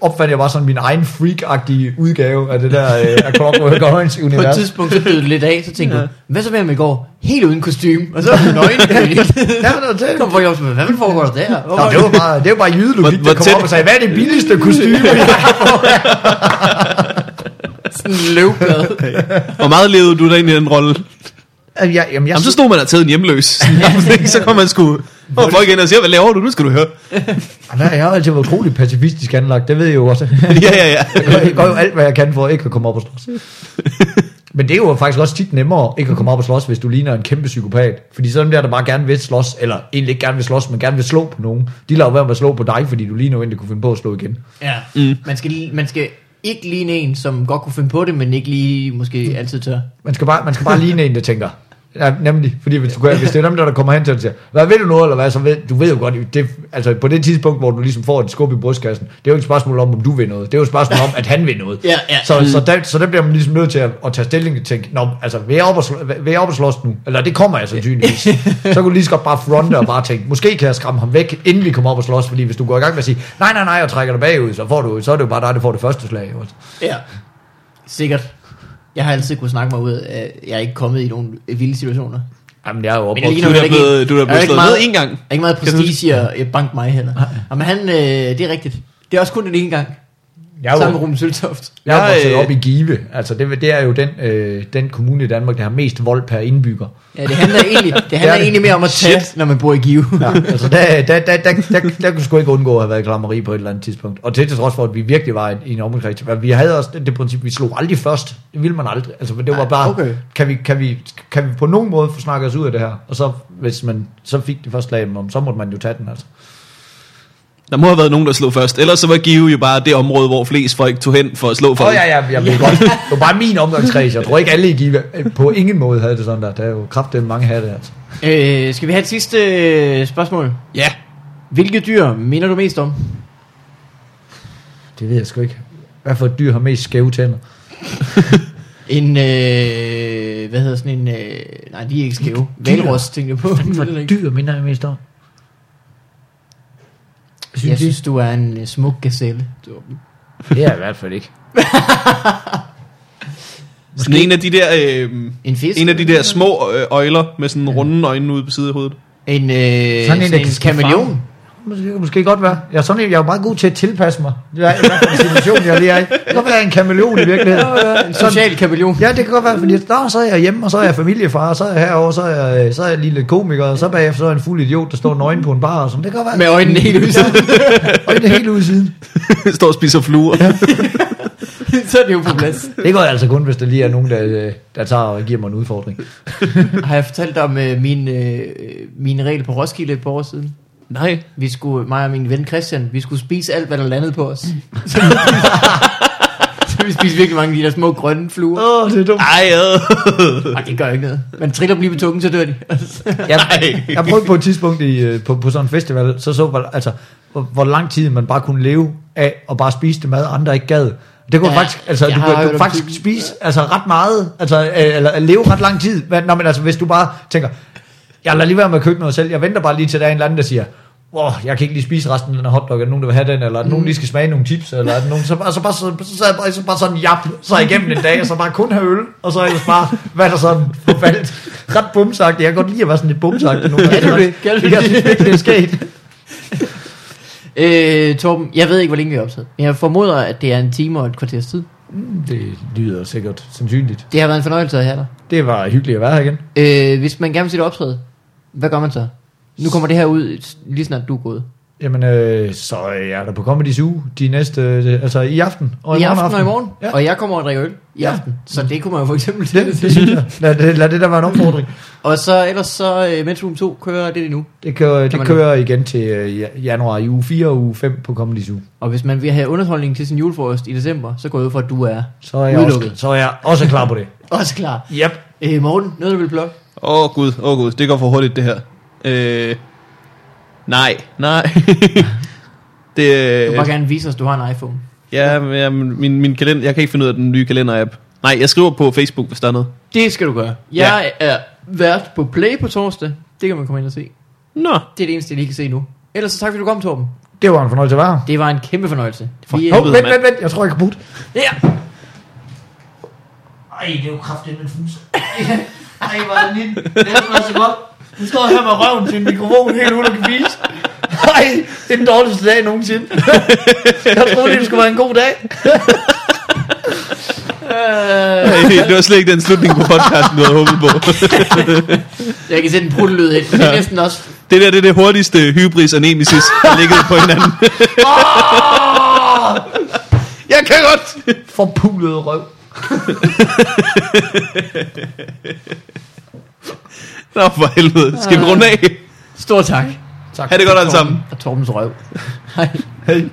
opfandt jeg bare sådan min egen freak-agtige udgave af det der øh, af Clockwork På et Orange-univers. tidspunkt, så døde det lidt af, så tænkte du, hvad så med ham i går? Helt uden kostume, og så var nøgen. Ja, men det var det. Kom for Jobs, hvad fanden foregår der der? Nå, det var bare, det var bare jydelogik, der kom tæt- op og sagde, hvad er det billigste kostyme? sådan en løvblad. Hvor meget levede du der ind i den rolle? Jamen, jeg, jamen, jeg, Jamen, så stod man og taget en hjemløs. så kom man sgu... Og folk ind og siger, hvad laver du? Nu skal du høre. Nej, jeg har altid været utrolig pacifistisk anlagt, det ved jeg jo også. ja, ja, ja. Jeg gør, jeg gør jo alt, hvad jeg kan for ikke at komme op og slås. Men det er jo faktisk også tit nemmere ikke at komme op og slås, hvis du ligner en kæmpe psykopat. Fordi sådan der, der bare gerne vil slås, eller egentlig ikke gerne vil slås, men gerne vil slå på nogen. De lader være med at slå på dig, fordi du lige nu egentlig kunne finde på at slå igen. Ja, mm. man, skal, man skal ikke ligne en, som godt kunne finde på det, men ikke lige måske altid tør. Man skal bare, man skal bare ligne en, der tænker. Ja, nemlig, fordi hvis, du, kan- hvis det er dem, der, der kommer hen til og siger, hvad vil du nu, eller hvad, så ved, du ved jo godt, det, altså på det tidspunkt, hvor du ligesom får et skub i brystkassen, det er jo ikke et spørgsmål om, om du vil noget, det er jo et spørgsmål om, at han vil noget. Ja, ja. Så, så, der, så der bliver man ligesom nødt til at, at tage stilling og tænke, Nå, altså, vil jeg, op og, vil jeg op og slås nu? Eller det kommer jeg sandsynligvis. så kan du lige så godt bare fronte og bare tænke, måske kan jeg skræmme ham væk, inden vi kommer op og slås, fordi hvis du går i gang med at sige, nej, nej, nej, og trækker dig bagud, så, får du, så er det jo bare dig, der får det første slag. Ja, sikkert. Jeg har altid kunne snakke mig ud af, at jeg er ikke kommet i nogle vilde situationer. Jamen, jeg er jo opvokset. Du er blevet- en- du er blevet ikke slået meget- ned en gang. Jeg er ikke meget prestige i at banke mig heller. Jamen han, øh, det er rigtigt. Det er også kun den ene gang. Jeg er jo- Sammen med Ruben Søltoft. Jeg er vokset øh, op i Give. Altså, det, det er jo den, øh, den kommune i Danmark, der har mest vold per indbygger. Ja, det handler egentlig, det handler det. egentlig mere om at tage, Shit. når man bor i Give. Ja, altså, der, der, der, der, der, der, der kunne sgu ikke undgå at have været klammeri på et eller andet tidspunkt. Og det til trods for, at vi virkelig var i en omkreds. Vi havde også det, det princip, vi slog aldrig først. Det ville man aldrig. Altså, det var bare, okay. kan, vi, kan, vi, kan vi på nogen måde få snakket os ud af det her? Og så, hvis man så fik det første slag, så måtte man jo tage den, altså. Der må have været nogen, der slog først. Ellers så var Give jo bare det område, hvor flest folk tog hen for at slå Åh folk. oh, ja, ja, jeg ved godt. Det var bare min omgangskreds. Jeg tror ikke alle i Give på ingen måde havde det sådan der. Der er jo kraftigt mange hatte, altså. Øh, skal vi have et sidste øh, spørgsmål? ja. Hvilke dyr minder du mest om? Det ved jeg sgu ikke. Hvad for et dyr har mest skæve tænder? En, øh, hvad hedder sådan en, øh, nej, de er ikke skæve. Valros, tænker jeg på. Hvad for et dyr minder jeg mest om? Synes Jeg synes, du er en øh, smuk gazelle. Det er jeg i hvert fald ikke. Sådan en af de der, øh, en fisk? en af de der små øh, øjler med sådan runde øjne ude på siden af hovedet. En, øh, sådan Sådan en, en, der en kameleon. Måske, det kan måske godt være. Jeg er, sådan, jeg er jo meget god til at tilpasse mig. Det er i hvert fald en situation, jeg lige er i. Det kan godt være en kameleon i virkeligheden. En social kameleon. Ja, det kan godt være, fordi nå, så er jeg hjemme, og så er jeg familiefar, og så er jeg herovre, så er jeg, så er jeg lige lidt komiker, og så bagefter så er jeg en fuld idiot, der står nøgen på en bar, og sådan. Det kan godt være. Med øjnene helt ud. Og det er helt ude siden. Står og spiser fluer. så er det jo på plads. Det går altså kun, hvis der lige er nogen, der, øh, der tager og giver mig en udfordring. Har jeg fortalt om øh, min, øh, mine regler på Roskilde et par år siden? Nej. Vi skulle, mig og min ven Christian, vi skulle spise alt, hvad der landede på os. så, så vi spiste virkelig mange af de der små grønne fluer. Åh, oh, det er dumt. Ej, øh. Nej, det gør ikke noget. Man triller dem lige på tungen, så dør de. Jeg, jeg prøvede på et tidspunkt i, øh, på, på sådan en festival, så så hvor, altså, hvor, hvor lang tid man bare kunne leve af og bare spise det mad, andre ikke gad. Det kunne Ja, faktisk, altså, jeg du, du om faktisk spise altså, ret meget, altså, øh, eller leve ret lang tid. Men, nå, men altså, hvis du bare tænker, jeg lader lige være med at købe noget selv, jeg venter bare lige til, der er en eller anden, der siger, Åh, jeg kan ikke lige spise resten af den her hotdog, er nogen, der vil have den, eller er der nogen, der lige skal smage nogle chips, eller er nogen, så, altså bare, så, så, bare, så bare sådan, jap, så igennem en dag, og så bare kun have øl, og så ellers bare, hvad der sådan forfaldt, ret bumsagtigt, jeg kan godt lide at være sådan lidt bumsagtig nogle Kan du det? Kan du Det jeg synes det er sket. Øh, Torben, jeg ved ikke, hvor længe vi har optaget. Men jeg formoder, at det er en time og et kvarters tid. Det lyder sikkert sandsynligt. Det har været en fornøjelse at have dig. Det var hyggeligt at være her igen. Øh, hvis man gerne vil se det optræde, hvad gør man så? Nu kommer det her ud, lige snart du er gået. Jamen, øh, så er der på Comedy Zoo de næste, øh, altså i aften. Og I aften og i morgen. Ja. Og jeg kommer og drikker øl i Ja. aften. Så det kunne man jo for eksempel Det, til. det synes jeg. Lad det, lad det der være en opfordring. Og så ellers så, uh, Metro 2 kører det nu. Det kører, det kører igen til øh, ja- januar i uge 4 og uge 5 på Comedy Zoo. Og hvis man vil have underholdning til sin julefrokost i december, så går jeg ud for, at du er Så er jeg, også, Udelukket. så er jeg også klar på det. også klar. Yep. Øh, Morten, noget du vil plukke? Åh oh, gud, åh oh, gud, det går for hurtigt det her. Øh, nej, nej. det, Du vil øh, bare gerne vise os, at du har en iPhone. ja, men, ja, min, min kalender, jeg kan ikke finde ud af den nye kalender-app. Nej, jeg skriver på Facebook, hvis der er noget. Det skal du gøre. Jeg ja. er vært på Play på torsdag. Det kan man komme ind og se. Nå, Det er det eneste, jeg lige kan se nu. Ellers så tak fordi du kom, Torben. Det var en fornøjelse at være her. Det var en kæmpe fornøjelse. For Vi, helvede, vent, vent, vent. Jeg tror, jeg kan putte. ja. Ej, det er jo kraftigt med fus. Ej, hvor er det er så godt. Nu står her med røven til en mikrofon helt uden at kan vise. Ej, det er den dårligste dag nogensinde. Jeg troede, det skulle være en god dag. det var slet ikke den slutning på podcasten, du havde håbet på. Jeg kan sætte en pruttelyd ind. Det er næsten også... Det der, det er det hurtigste hybris og nemesis, der ligger på hinanden. jeg kan godt. Forpulet røv. Nå, for helvede. Skal vi runde af? Stor tak. Tak. Ha' det godt alle sammen. Og Torbens røv. Hej. Hej.